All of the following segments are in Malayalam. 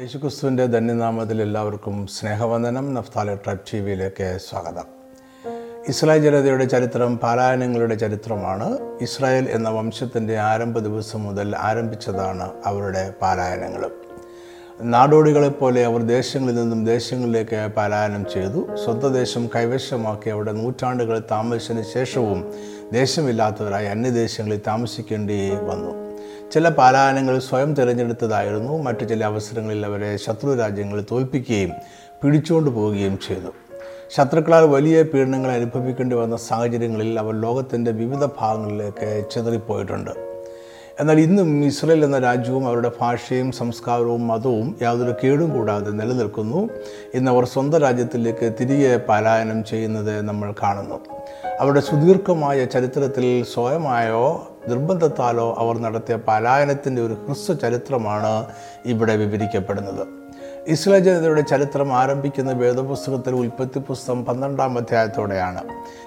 യേശുക്രിസ്തുവിന്റെ ധന്യനാമത്തിൽ എല്ലാവർക്കും സ്നേഹവന്ദനം. നഫ്താല ട്രൈബ് ടി വിയിലേക്ക് സ്വാഗതം. ഇസ്രായേൽ ജനതയുടെ ചരിത്രം പാലായനങ്ങളുടെ ചരിത്രമാണ്. ഇസ്രായേൽ എന്ന വംശത്തിന്റെ ആരംഭ ദിവസം മുതൽ ആരംഭിച്ചതാണ് അവരുടെ പാലായനങ്ങൾ നാടോടികളെപ്പോലെ അവർ ദേശങ്ങളിൽ നിന്നും ദേശങ്ങളിലേക്ക് പലായനം ചെയ്തു. സ്വന്തം ദേശം കൈവശമാക്കി അവിടെ നൂറ്റാണ്ടുകൾ താമസിച്ചതിന് ശേഷവും ദേശമില്ലാത്തവരായി അന്യദേശങ്ങളിൽ താമസിക്കേണ്ടി വന്നു. ചില പാലായനങ്ങൾ സ്വയം തിരഞ്ഞെടുത്തതായിരുന്നു. മറ്റു ചില അവസരങ്ങളിൽ അവരെ ശത്രു രാജ്യങ്ങൾ തോൽപ്പിക്കുകയും പിടിച്ചുകൊണ്ട് പോവുകയും ചെയ്തു. ശത്രുക്കളാൽ വലിയ പീഡനങ്ങൾ അനുഭവിക്കേണ്ടി വന്ന സാഹചര്യങ്ങളിൽ അവർ ലോകത്തിന്റെ വിവിധ ഭാഗങ്ങളിലേക്ക് ചിതറിപ്പോയിട്ടുണ്ട്. എന്നാൽ ഇന്നും ഇസ്രയേൽ എന്ന രാജ്യവും അവരുടെ ഭാഷയും സംസ്കാരവും മതവും യാതൊരു കേടും കൂടാതെ നിലനിൽക്കുന്നു. ഇന്ന് അവർ സ്വന്തം രാജ്യത്തിലേക്ക് തിരികെ പലായനം ചെയ്യുന്നത് നമ്മൾ കാണുന്നു. അവരുടെ സുദീർഘമായ ചരിത്രത്തിൽ സ്വയമായോ നിർബന്ധത്താലോ അവർ നടത്തിയ പലായനത്തിന്റെ ഒരു ഹ്രസ്വ ചരിത്രമാണ് ഇവിടെ വിവരിക്കപ്പെടുന്നത്. ഇസ്രായേൽ ജനതയുടെ ചരിത്രം ആരംഭിക്കുന്ന വേദപുസ്തകത്തിൽ ഉൽപ്പത്തി പുസ്തകം പന്ത്രണ്ടാം അധ്യായത്തോടെയാണ്.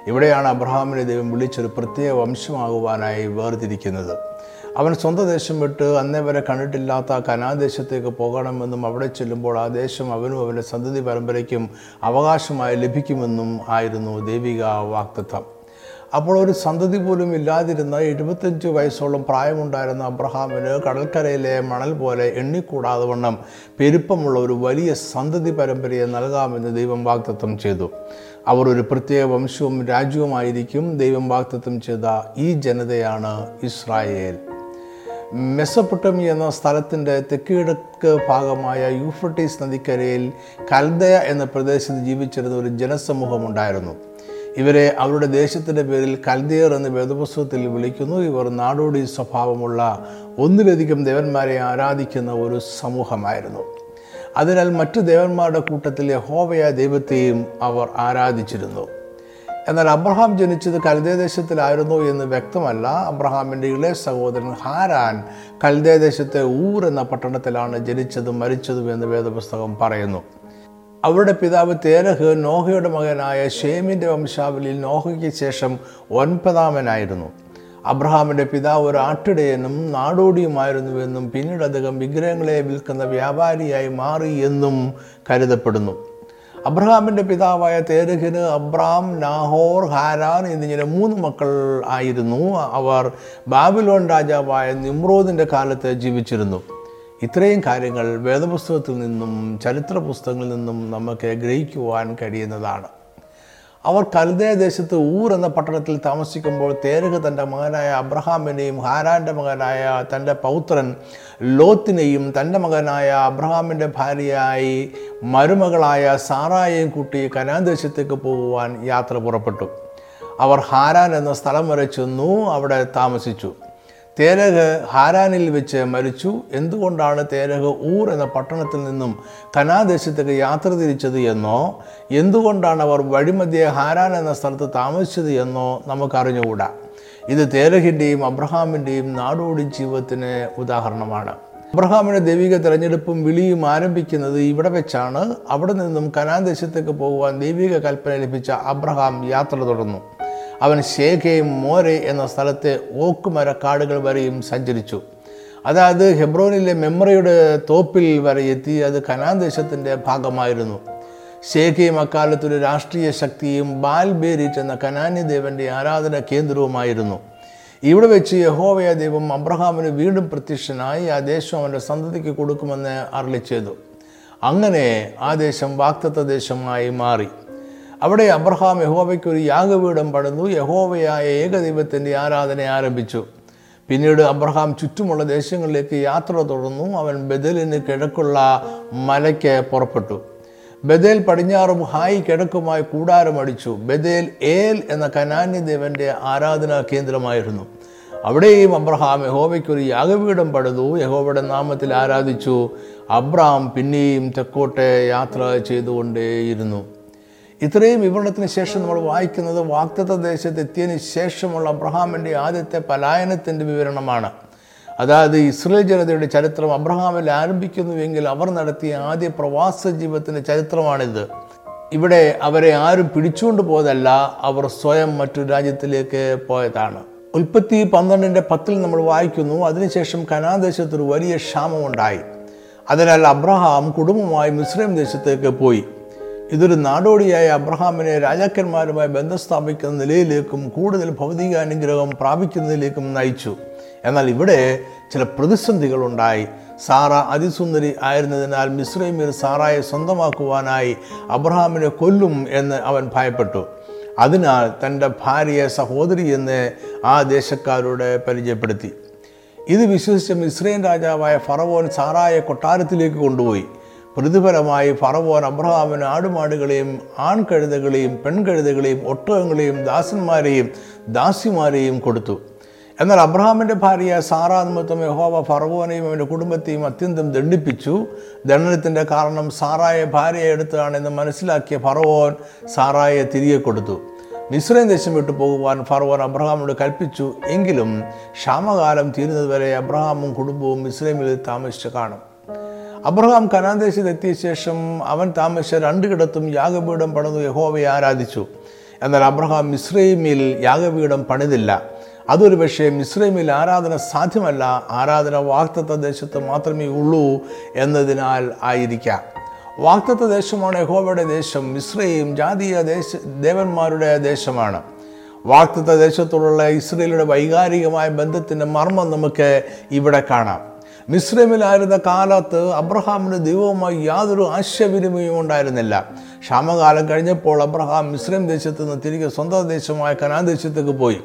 ഇവിടെയാണ് അബ്രഹാമിനെ ദൈവം വിളിച്ചൊരു പ്രത്യേക വംശമാകുവാനായി വേർതിരിക്കുന്നത്. അവൻ സ്വന്തം ദേശം വിട്ട് അന്നേ വരെ കണ്ടിട്ടില്ലാത്ത കനാദേശത്തേക്ക് പോകണമെന്നും അവിടെ ചെല്ലുമ്പോൾ ആ ദേശം അവനും അവന്റെ സന്തതി പരമ്പരയ്ക്കും അവകാശമായി ലഭിക്കുമെന്നും ആയിരുന്നു ദൈവിക വാക്തത്വം. അപ്പോൾ ഒരു സന്തതി പോലും ഇല്ലാതിരുന്ന എഴുപത്തഞ്ച് വയസ്സോളം പ്രായമുണ്ടായിരുന്ന അബ്രഹാമിന് കടൽക്കരയിലെ മണൽ പോലെ എണ്ണിക്കൂടാതെ വണ്ണം പെരുപ്പമുള്ള ഒരു വലിയ സന്തതി പരമ്പരയെ നൽകാമെന്ന് ദൈവം വാഗ്ദത്തം ചെയ്തു. അവർ ഒരു പ്രത്യേക വംശവും രാജ്യവുമായിരിക്കും ദൈവം വാഗ്ദത്തം ചെയ്ത ഈ ജനതയാണ് ഇസ്രായേൽ. മെസ്സപ്പൊട്ടമി എന്ന സ്ഥലത്തിന്റെ തെക്കിഴക്ക് ഭാഗമായ യൂഫ്രട്ടീസ് നദിക്കരയിൽ കൽദയ എന്ന പ്രദേശത്ത് ജീവിച്ചിരുന്ന ഒരു ജനസമൂഹമുണ്ടായിരുന്നു. ഇവരെ അവരുടെ ദേശത്തിന്റെ പേരിൽ കൽദിയർ എന്ന് വേദപുസ്തകത്തിൽ വിളിക്കുന്നു. ഇവർ നാടോടി സ്വഭാവമുള്ള ഒന്നിലധികം ദേവന്മാരെ ആരാധിക്കുന്ന ഒരു സമൂഹമായിരുന്നു. അതിനാൽ മറ്റു ദേവന്മാരുടെ കൂട്ടത്തിൽ ഹോവയ ദൈവത്തെയും അവർ ആരാധിച്ചിരുന്നു. എന്നാൽ അബ്രഹാം ജനിച്ചത് കൽദേദേശത്തിലായിരുന്നു എന്ന് വ്യക്തമല്ല. അബ്രഹാമിന്റെ ഇളയ സഹോദരൻ ഹാരാൻ കൽദേദേശത്തെ ഊർ എന്ന പട്ടണത്തിലാണ് ജനിച്ചതും മരിച്ചതും എന്ന് വേദപുസ്തകം പറയുന്നു. അവരുടെ പിതാവ് തേരഹ് നോഹയുടെ മകനായ ഷേമിന്റെ വംശാവലിയിൽ നോഹയ്ക്ക് ശേഷം ഒൻപതാമനായിരുന്നു. അബ്രഹാമിന്റെ പിതാവ് ഒരു ആട്ടിടയനും നാടോടിയുമായിരുന്നുവെന്നും പിന്നീട് അദ്ദേഹം വിഗ്രഹങ്ങളെ വിൽക്കുന്ന വ്യാപാരിയായി മാറി എന്നും കരുതപ്പെടുന്നു. അബ്രഹാമിന്റെ പിതാവായ തേരഹിന് അബ്രാം നാഹോർ ഹാരാൻ എന്നിങ്ങനെ മൂന്ന് മക്കൾ ആയിരുന്നു. അവർ ബാബിലോൺ രാജാവായ നിമ്രോദിന്റെ കാലത്ത് ജീവിച്ചിരുന്നു. ഇത്രയും കാര്യങ്ങൾ വേദപുസ്തകത്തിൽ നിന്നും ചരിത്ര പുസ്തകങ്ങളിൽ നിന്നും നമുക്ക് ഗ്രഹിക്കുവാൻ കഴിയുന്നതാണ്. അവർ കൽദയ ദേശത്ത് ഊർ എന്ന പട്ടണത്തിൽ താമസിക്കുമ്പോൾ തേരഹ് തന്റെ മകനായ അബ്രഹാമിനെയും ഹാരാന്റെ മകനായ തന്റെ പൗത്രൻ ലോത്തിനെയും തന്റെ മകനായ അബ്രഹാമിന്റെ ഭാര്യയായി മരുമകളായ സാറായെയും കൂട്ടി കനാൻ ദേശത്തേക്ക് പോകുവാൻ യാത്ര പുറപ്പെട്ടു. അവർ ഹാരാൻ എന്ന സ്ഥലം വരെ ചെന്നു അവിടെ താമസിച്ചു. തേരഹ് ഹാരാനിൽ വെച്ച് മരിച്ചു. എന്തുകൊണ്ടാണ് തേരഹ് ഊർ എന്ന പട്ടണത്തിൽ നിന്നും കനാദേശത്തേക്ക് യാത്ര തിരിച്ചത് എന്നോ എന്തുകൊണ്ടാണ് അവർ വഴിമധ്യേ ഹാരാൻ എന്ന സ്ഥലത്ത് താമസിച്ചത് എന്നോ നമുക്കറിഞ്ഞുകൂടാ. ഇത് തേരഹിന്റെയും അബ്രഹാമിന്റെയും നാടോടി ജീവിതത്തിന് ഉദാഹരണമാണ്. അബ്രഹാമിന്റെ ദൈവിക തിരഞ്ഞെടുപ്പും വിളിയും ആരംഭിക്കുന്നത് ഇവിടെ വെച്ചാണ്. അവിടെ നിന്നും കനാദേശത്തേക്ക് പോകുവാൻ ദൈവിക കൽപ്പന ലഭിച്ച അബ്രഹാം യാത്ര തുടർന്നു. അവൻ ശേഖയും മോരെ എന്ന സ്ഥലത്തെ ഓക്കുമരക്കാടുകൾ വരെയും സഞ്ചരിച്ചു. അതായത് ഹെബ്രോനിലെ മെമ്മറിയുടെ തോപ്പിൽ വരെ എത്തി. അത് കനാൻ ദേശത്തിന്റെ ഭാഗമായിരുന്നു. ശേഖയും അക്കാലത്തൊരു രാഷ്ട്രീയ ശക്തിയും ബാൽബേരിറ്റ് എന്ന കനാന്യ ദേവന്റെ ആരാധന കേന്ദ്രവുമായിരുന്നു. ഇവിടെ വെച്ച് യഹോവയ ദൈവം അബ്രഹാമിന് വീണ്ടും പ്രത്യക്ഷനായി ആ ദേശം അവന്റെ സന്തതിക്ക് കൊടുക്കുമെന്ന് അരളി അങ്ങനെ ആ ദേശം വാക്തത്വ ദേശമായി മാറി. അവിടെ അബ്രഹാം യഹോവയ്ക്ക് ഒരു യാഗപീഠം പണിതു. യഹോവയായ ഏകദൈവത്തിന്റെ ആരാധന ആരംഭിച്ചു. പിന്നീട് അബ്രഹാം ചുറ്റുമുള്ള ദേശങ്ങളിലേക്ക് യാത്ര തുടർന്നു. അവൻ ബദലിന് കിഴക്കുള്ള മലയ്ക്ക് പുറപ്പെട്ടു. ബദേൽ പടിഞ്ഞാറും ഹായ് കിഴക്കുമായി കൂടാരമടിച്ചു ബദേൽ ഏൽ എന്ന കനാന്യദേവന്റെ ആരാധനാ കേന്ദ്രമായിരുന്നു. അവിടെയും അബ്രഹാം യഹോവയ്ക്ക് ഒരു യാഗപീഠം പടുതു യഹോവയുടെ നാമത്തിൽ ആരാധിച്ചു. അബ്രഹാം പിന്നെയും തെക്കോട്ടെ യാത്ര ചെയ്തുകൊണ്ടേയിരുന്നു. ഇത്രയും വിവരണത്തിന് ശേഷം നമ്മൾ വായിക്കുന്നത് വാക്തത്വ ദേശത്ത് എത്തിയതിന് ശേഷമുള്ള അബ്രഹാമിന്റെ ആദ്യത്തെ പലായനത്തിന്റെ വിവരണമാണ്. അതായത് ഇസ്രയേൽ ജനതയുടെ ചരിത്രം അബ്രഹാമിൽ ആരംഭിക്കുന്നുവെങ്കിൽ അവർ നടത്തിയ ആദ്യ പ്രവാസ ജീവിതത്തിന്റെ ചരിത്രമാണിത്. ഇവിടെ അവരെ ആരും പിടിച്ചുകൊണ്ട് പോയതല്ല അവർ സ്വയം മറ്റു രാജ്യത്തിലേക്ക് പോയതാണ്. ഉൽപ്പത്തി പന്ത്രണ്ടിന്റെ പത്തിൽ നമ്മൾ വായിക്കുന്നു അതിനുശേഷം കനാദേശത്ത് ഒരു വലിയ ക്ഷാമമുണ്ടായി. അതിനാൽ അബ്രഹാം കുടുംബമായി മിസ്രൈം ദേശത്തേക്ക് പോയി. ഇതൊരു നാടോടിയായ അബ്രഹാമിനെ രാജാക്കന്മാരുമായി ബന്ധം സ്ഥാപിക്കുന്ന നിലയിലേക്കും കൂടുതൽ ഭൗതിക അനുഗ്രഹം പ്രാപിക്കുന്നതിലേക്കും നയിച്ചു. എന്നാൽ ഇവിടെ ചില പ്രതിസന്ധികളുണ്ടായി. സാറ അതിസുന്ദരി ആയിരുന്നതിനാൽ മിശ്രൈമിൽ സാറായെ സ്വന്തമാക്കുവാനായി അബ്രഹാമിനെ കൊല്ലും എന്ന് അവൻ ഭയപ്പെട്ടു. അതിനാൽ തന്റെ ഭാര്യയെ സഹോദരി എന്ന് ആ ദേശക്കാരോട് പരിചയപ്പെടുത്തി. ഇത് വിശ്വസിച്ച മിശ്രൈൻ രാജാവായ ഫറവോൻ സാറായെ കൊട്ടാരത്തിലേക്ക് കൊണ്ടുപോയി. പ്രതിഫലമായി ഫറവോൻ അബ്രഹാമിന് ആടുമാടുകളെയും ആൺകഴുതകളെയും പെൺകഴുതകളെയും ഒട്ടകങ്ങളെയും ദാസന്മാരെയും ദാസിമാരെയും കൊടുത്തു. എന്നാൽ അബ്രഹാമിന്റെ ഭാര്യ സാറാ നിമിത്തം യഹോവ ഫറവോനെയും അവന്റെ കുടുംബത്തെയും അത്യന്തം ദണ്ഡിപ്പിച്ചു. ദണ്ഡനത്തിന്റെ കാരണം സാറായെ ഭാര്യയെ എടുത്തതാണെന്ന് മനസ്സിലാക്കിയ ഫറവോൻ സാറായെ തിരികെ കൊടുത്തു. മിശ്രയും ദേശം വിട്ടു പോകുവാൻ ഫറവോൻ അബ്രഹാമിനോട് കൽപ്പിച്ചു. എങ്കിലും ക്ഷാമകാലം തീരുന്നതുവരെ അബ്രഹാമും കുടുംബവും മിശ്രമിൽ താമസിച്ച് കാണും. അബ്രഹാം കനാദേശത്ത് ദേശത്തെത്തിയ ശേഷം അവൻ താമസിച്ച രണ്ട് കിടത്തും യാഗപീഠം പണിതു യഹോവയെ ആരാധിച്ചു. എന്നാൽ അബ്രഹാം മിശ്രൈമിൽ യാഗപീഠം പണിതില്ല. അതൊരു പക്ഷേ മിശ്രൈമിൽ ആരാധന സാധ്യമല്ല ആരാധന വാക്തത്വ ദേശത്ത് മാത്രമേ ഉള്ളൂ എന്നതിനാൽ ആയിരിക്കാം. വാക്തത്വ ദേശമാണ് യഹോവയുടെ ദേശം മിശ്രയും ജാതീയ ദേശ ദേവന്മാരുടെ ദേശമാണ്. വാക്തത്വ ദേശത്തോടുള്ള ഇസ്രയേലിയുടെ വൈകാരികമായ ബന്ധത്തിന്റെ മർമ്മം നമുക്ക് ഇവിടെ കാണാം. മിശ്രമിലായിരുന്ന കാലത്ത് അബ്രഹാമിന് ദൈവവുമായി യാതൊരു ആശയവിനിമയവും ഉണ്ടായിരുന്നില്ല. ക്ഷാമകാലം കഴിഞ്ഞപ്പോൾ അബ്രഹാം മിശ്രം ദേശത്ത് നിന്ന് തിരികെ സ്വന്തം ദേശമായ കനാൻ ദേശത്തേക്ക് പോയി.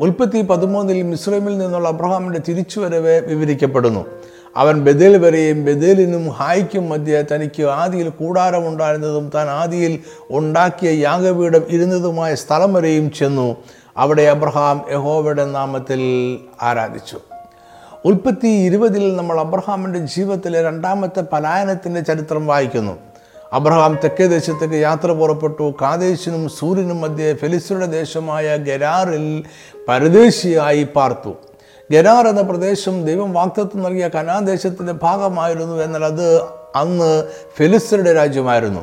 ഉൽപ്പത്തി പതിമൂന്നിൽ മിശ്രമിൽ നിന്നുള്ള അബ്രഹാമിന്റെ തിരിച്ചുവരവ് വിവരിക്കപ്പെടുന്നു. അവൻ ബദേൽ വരെയും ബദേലിനും ഹായ്ക്കും മധ്യ തനിക്ക് ആദിയിൽ കൂടാരമുണ്ടായിരുന്നതും താൻ ആദിയിൽ ഉണ്ടാക്കിയ യാഗപീഠം ഇരുന്നതുമായ സ്ഥലം വരെയും ചെന്നു. അവിടെ അബ്രഹാം യഹോവയുടെ നാമത്തിൽ ആരാധിച്ചു. ഉൽപ്പത്തി ഇരുപതിൽ നമ്മൾ അബ്രഹാമിന്റെ ജീവിതത്തിലെ രണ്ടാമത്തെ പലായനത്തിന്റെ ചരിത്രം വായിക്കുന്നു. അബ്രഹാം തെക്കേ ദേശത്തേക്ക് യാത്ര പുറപ്പെട്ടു. കാദേശിനും സൂര്യനും മധ്യേ ഫെലിസ്തരുടെ ദേശമായ ഗരാറിൽ പരദേശിയായി പാർത്തു. ഗരാർ എന്ന പ്രദേശം ദൈവം വാക്തത്വം നൽകിയ കനാദേശത്തിന്റെ ഭാഗമായിരുന്നു എന്നാൽ അത് അന്ന് ഫെലിസ്തരുടെ രാജ്യമായിരുന്നു.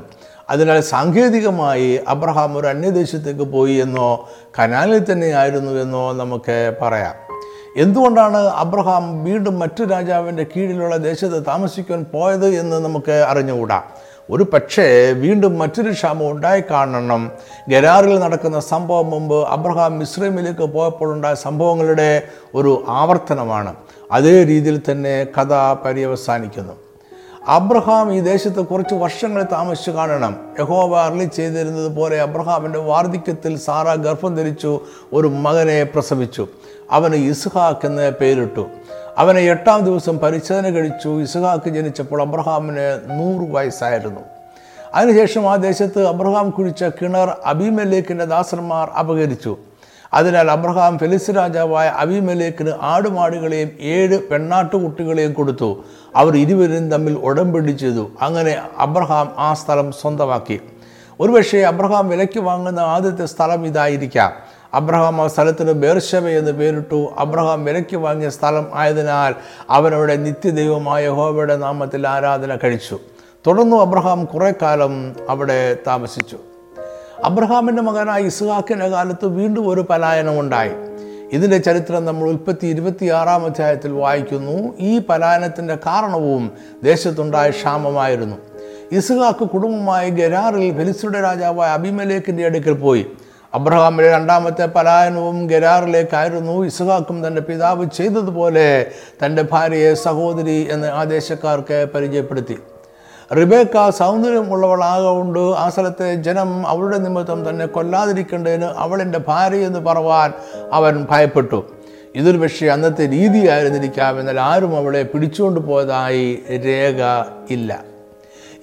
അതിനാൽ സാങ്കേതികമായി അബ്രഹാം ഒരു അന്യദേശത്തേക്ക് പോയി എന്നോ കനാലിൽ തന്നെയായിരുന്നു എന്നോ നമുക്ക് പറയാം. എന്തുകൊണ്ടാണ് അബ്രഹാം വീണ്ടും മറ്റു രാജാവിന്റെ കീഴിലുള്ള ദേശത്ത് താമസിക്കാൻ പോയത് എന്ന് നമുക്ക് അറിഞ്ഞുകൂടാ? ഒരു പക്ഷേ വീണ്ടും മറ്റൊരു ക്ഷാമം ഉണ്ടായി കാണണം. ഗരാറിൽ നടക്കുന്ന സംഭവം മുമ്പ് അബ്രഹാം മിശ്രമിലേക്ക് പോയപ്പോഴുണ്ടായ സംഭവങ്ങളുടെ ഒരു ആവർത്തനമാണ്. അതേ രീതിയിൽ തന്നെ കഥ പര്യവസാനിക്കുന്നു. അബ്രഹാം ഈ ദേശത്ത് കുറച്ച് വർഷങ്ങളെ താമസിച്ചു കാണണം. യഹോവ അർലി ചെയ്തിരുന്നത് പോലെ അബ്രഹാമിന്റെ വാർദ്ധക്യത്തിൽ സാറ ഗർഭം ധരിച്ചു ഒരു മകനെ പ്രസവിച്ചു. അവന് ഇസ്ഹാക്ക് എന്ന് പേരിട്ടു. അവനെ എട്ടാം ദിവസം പരിശോധന കഴിച്ചു. ഇസ്ഹാക്ക് ജനിച്ചപ്പോൾ അബ്രഹാമിന് നൂറ് വയസ്സായിരുന്നു. അതിനുശേഷം ആ ദേശത്ത് അബ്രഹാം കുഴിച്ച കിണർ അബിമലേക്കിന്റെ ദാസന്മാർ അപകരിച്ചു അതിനാൽ അബ്രഹാം ഫെലിസ് രാജാവായ അബിമലേക്കിന് ആടുമാടുകളെയും ഏഴ് പെണ്ണാട്ടുകുട്ടികളെയും കൊടുത്തു. അവർ ഇരുവരും തമ്മിൽ ഉടമ്പടി ചെയ്തു. അങ്ങനെ അബ്രഹാം ആ സ്ഥലം സ്വന്തമാക്കി. ഒരുപക്ഷെ അബ്രഹാം വിലയ്ക്ക് വാങ്ങുന്ന ആദ്യത്തെ സ്ഥലം ഇതായിരിക്കാം. അബ്രഹാം ആ സ്ഥലത്തിന് ബേർഷവ എന്ന് പേരിട്ടു. അബ്രഹാം വിലയ്ക്ക് വാങ്ങിയ സ്ഥലം ആയതിനാൽ അവനവിടെ നിത്യദൈവമായ ഹോബയുടെ നാമത്തിൽ ആരാധന കഴിച്ചു. തുടർന്നു അബ്രഹാം കുറെ കാലം അവിടെ താമസിച്ചു. അബ്രഹാമിന്റെ മകനായ ഇസ്ഹാക്കിന്റെ കാലത്ത് വീണ്ടും ഒരു പലായനം ഉണ്ടായി. ഇതിന്റെ ചരിത്രം നമ്മൾ ഉൽപ്പത്തി ഇരുപത്തിയാറാം അധ്യായത്തിൽ വായിക്കുന്നു. ഈ പലായനത്തിന്റെ കാരണവും ദേശത്തുണ്ടായ ക്ഷാമമായിരുന്നു. ഇസ്ഹാക്ക് കുടുംബമായി ഗരാറിൽ ഫെലിസ്തുടെ രാജാവായ അഭിമലേഖിന്റെ അടുക്കൽ പോയി. അബ്രഹാമിന്റെ രണ്ടാമത്തെ പലായനവും ഗരാറിലേക്കായിരുന്നു ഇസഹാക്കും തന്റെ പിതാവ് ചെയ്തതുപോലെ തന്റെ ഭാര്യയെ സഹോദരി എന്ന് ആദേശക്കാർക്ക് പരിചയപ്പെടുത്തി. റിബേക്ക സൗന്ദര്യമുള്ളവളാകൊണ്ട് ആ സ്ഥലത്തെ ജനം അവളുടെ നിമിത്തം തന്നെ കൊല്ലാതിരിക്കേണ്ടതിന് അവളെന്റെ ഭാര്യ എന്ന് പറവാൻ അവൻ ഭയപ്പെട്ടു. ഇതൊരു പക്ഷേ അന്നത്തെ രീതിയായിരുന്നിരിക്കാം. എന്നാൽ ആരും അവളെ പിടിച്ചുകൊണ്ട് പോയതായി രേഖ ഇല്ല.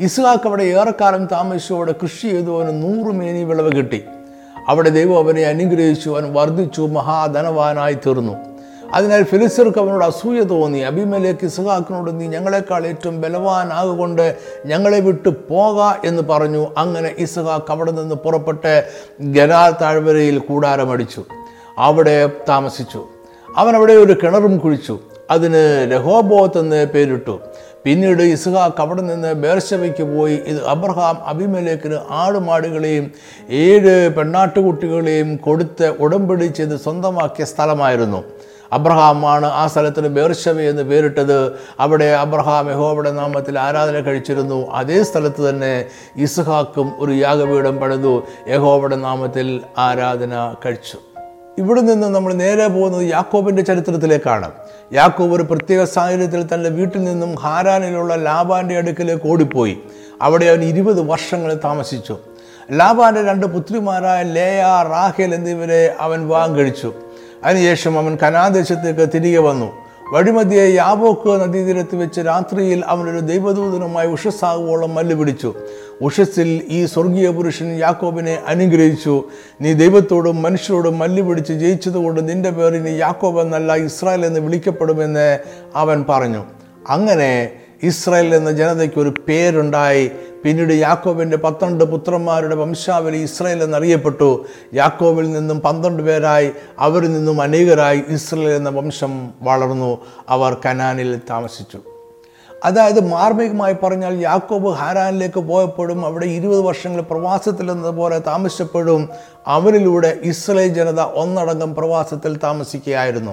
ഇസ്ഹാക്ക് അവിടെ ഏറെക്കാലം താമസിച്ചു അവിടെ കൃഷി ചെയ്തു അവന് നൂറ് മേനി വിളവ് കിട്ടി. അവിടെ ദൈവം അവനെ അനുഗ്രഹിച്ചു അവൻ വർദ്ധിച്ചു മഹാധനവാനായി തീർന്നു. അതിനാൽ ഫിലിസ്തർക്ക് അവനോട് അസൂയ തോന്നി. അഭിമലേക്ക് ഇസ്ഹാക്കിനോട് നീ ഞങ്ങളെക്കാൾ ഏറ്റവും ബലവാനാകൊണ്ട് ഞങ്ങളെ വിട്ടു പോക എന്ന് പറഞ്ഞു. അങ്ങനെ ഇസഹാക്ക് അവിടെ നിന്ന് പുറപ്പെട്ട് ഗരാ താഴ്വരയിൽ കൂടാരമടിച്ചു. അവിടെ താമസിച്ചു. അവൻ അവിടെ ഒരു കിണറും കുഴിച്ചു. അതിന് രഹോബോത്ത് എന്ന് പേരിട്ടു. പിന്നീട് ഇസ്ഹാക്ക് അവിടെ നിന്ന് ബേർശവയ്ക്ക് പോയി. ഇത് അബ്രഹാം അഭിമലേക്കിന് ആടുമാടുകളെയും ഏഴ് പെണ്ണാട്ടുകുട്ടികളെയും കൊടുത്ത് ഉടമ്പടി ചെയ്ത് സ്വന്തമാക്കിയ സ്ഥലമായിരുന്നു. അബ്രഹാമാണ് ആ സ്ഥലത്തിന് ബേർഷവ എന്ന് പേരിട്ടത്. അവിടെ അബ്രഹാം യഹോവയുടെ നാമത്തിൽ ആരാധന കഴിച്ചിരുന്നു. അതേ സ്ഥലത്ത് തന്നെ ഇസ്ഹാക്കും ഒരു യാഗപീഠം പണിതു. യഹോവയുടെ നാമത്തിൽ ആരാധന കഴിച്ചു. ഇവിടെ നിന്ന് നമ്മൾ നേരെ പോകുന്നത് യാക്കോബിന്റെ ചരിത്രത്തിലേക്കാണ്. യാക്കോബ് ഒരു പ്രത്യേക സാഹചര്യത്തിൽ തന്റെ വീട്ടിൽ നിന്നും ഹാരാനിലുള്ള ലാബാന്റെ അടുക്കിലേക്ക് ഓടിപ്പോയി. അവിടെ അവൻ ഇരുപത് വർഷങ്ങൾ താമസിച്ചു. ലാബാന്റെ രണ്ട് പുത്രിമാരായ ലേയ റാഹേൽ എന്നിവരെ അവൻ വിവാഹം കഴിച്ചു അതിനുശേഷം അവൻ കനാദേശത്തേക്ക് തിരികെ വന്നു. വഴിമധ്യേ യാബോക്ക് നദീതീരത്ത് വെച്ച് രാത്രിയിൽ അവനൊരു ദൈവദൂതനുമായി ഉഷസ്സാകുവോളം മല്ല് പിടിച്ചു ഉഷസ്സിൽ ഈ സ്വർഗീയ പുരുഷൻ യാക്കോബിനെ അനുഗ്രഹിച്ചു. നീ ദൈവത്തോടും മനുഷ്യരോടും മല്ല് പിടിച്ച് ജയിച്ചതുകൊണ്ട് നിന്റെ പേരിന് യാക്കോബ് എന്നല്ല ഇസ്രായേൽ എന്ന് വിളിക്കപ്പെടുമെന്ന് അവൻ പറഞ്ഞു. അങ്ങനെ ഇസ്രായേൽ എന്ന ജനതയ്ക്ക് ഒരു പേരുണ്ടായി. പിന്നീട് യാക്കോബിന്റെ പന്ത്രണ്ട് പുത്രന്മാരുടെ വംശാവലി ഇസ്രയേൽ എന്നറിയപ്പെട്ടു. യാക്കോബിൽ നിന്നും പന്ത്രണ്ട് പേരായി അവരിൽ നിന്നും അനേകരായി ഇസ്രയേൽ എന്ന വംശം വളർന്നു. അവർ കനാനിൽ താമസിച്ചു. അതായത് മാർമികമായി പറഞ്ഞാൽ യാക്കോബ് ഹാരാനിലേക്ക് പോയപ്പോഴും അവിടെ ഇരുപത് വർഷങ്ങൾ പ്രവാസത്തിലെന്നതുപോലെ താമസിച്ചപ്പോഴും അവരിലൂടെ ഇസ്രയേൽ ജനത ഒന്നടങ്കം പ്രവാസത്തിൽ താമസിക്കുകയായിരുന്നു.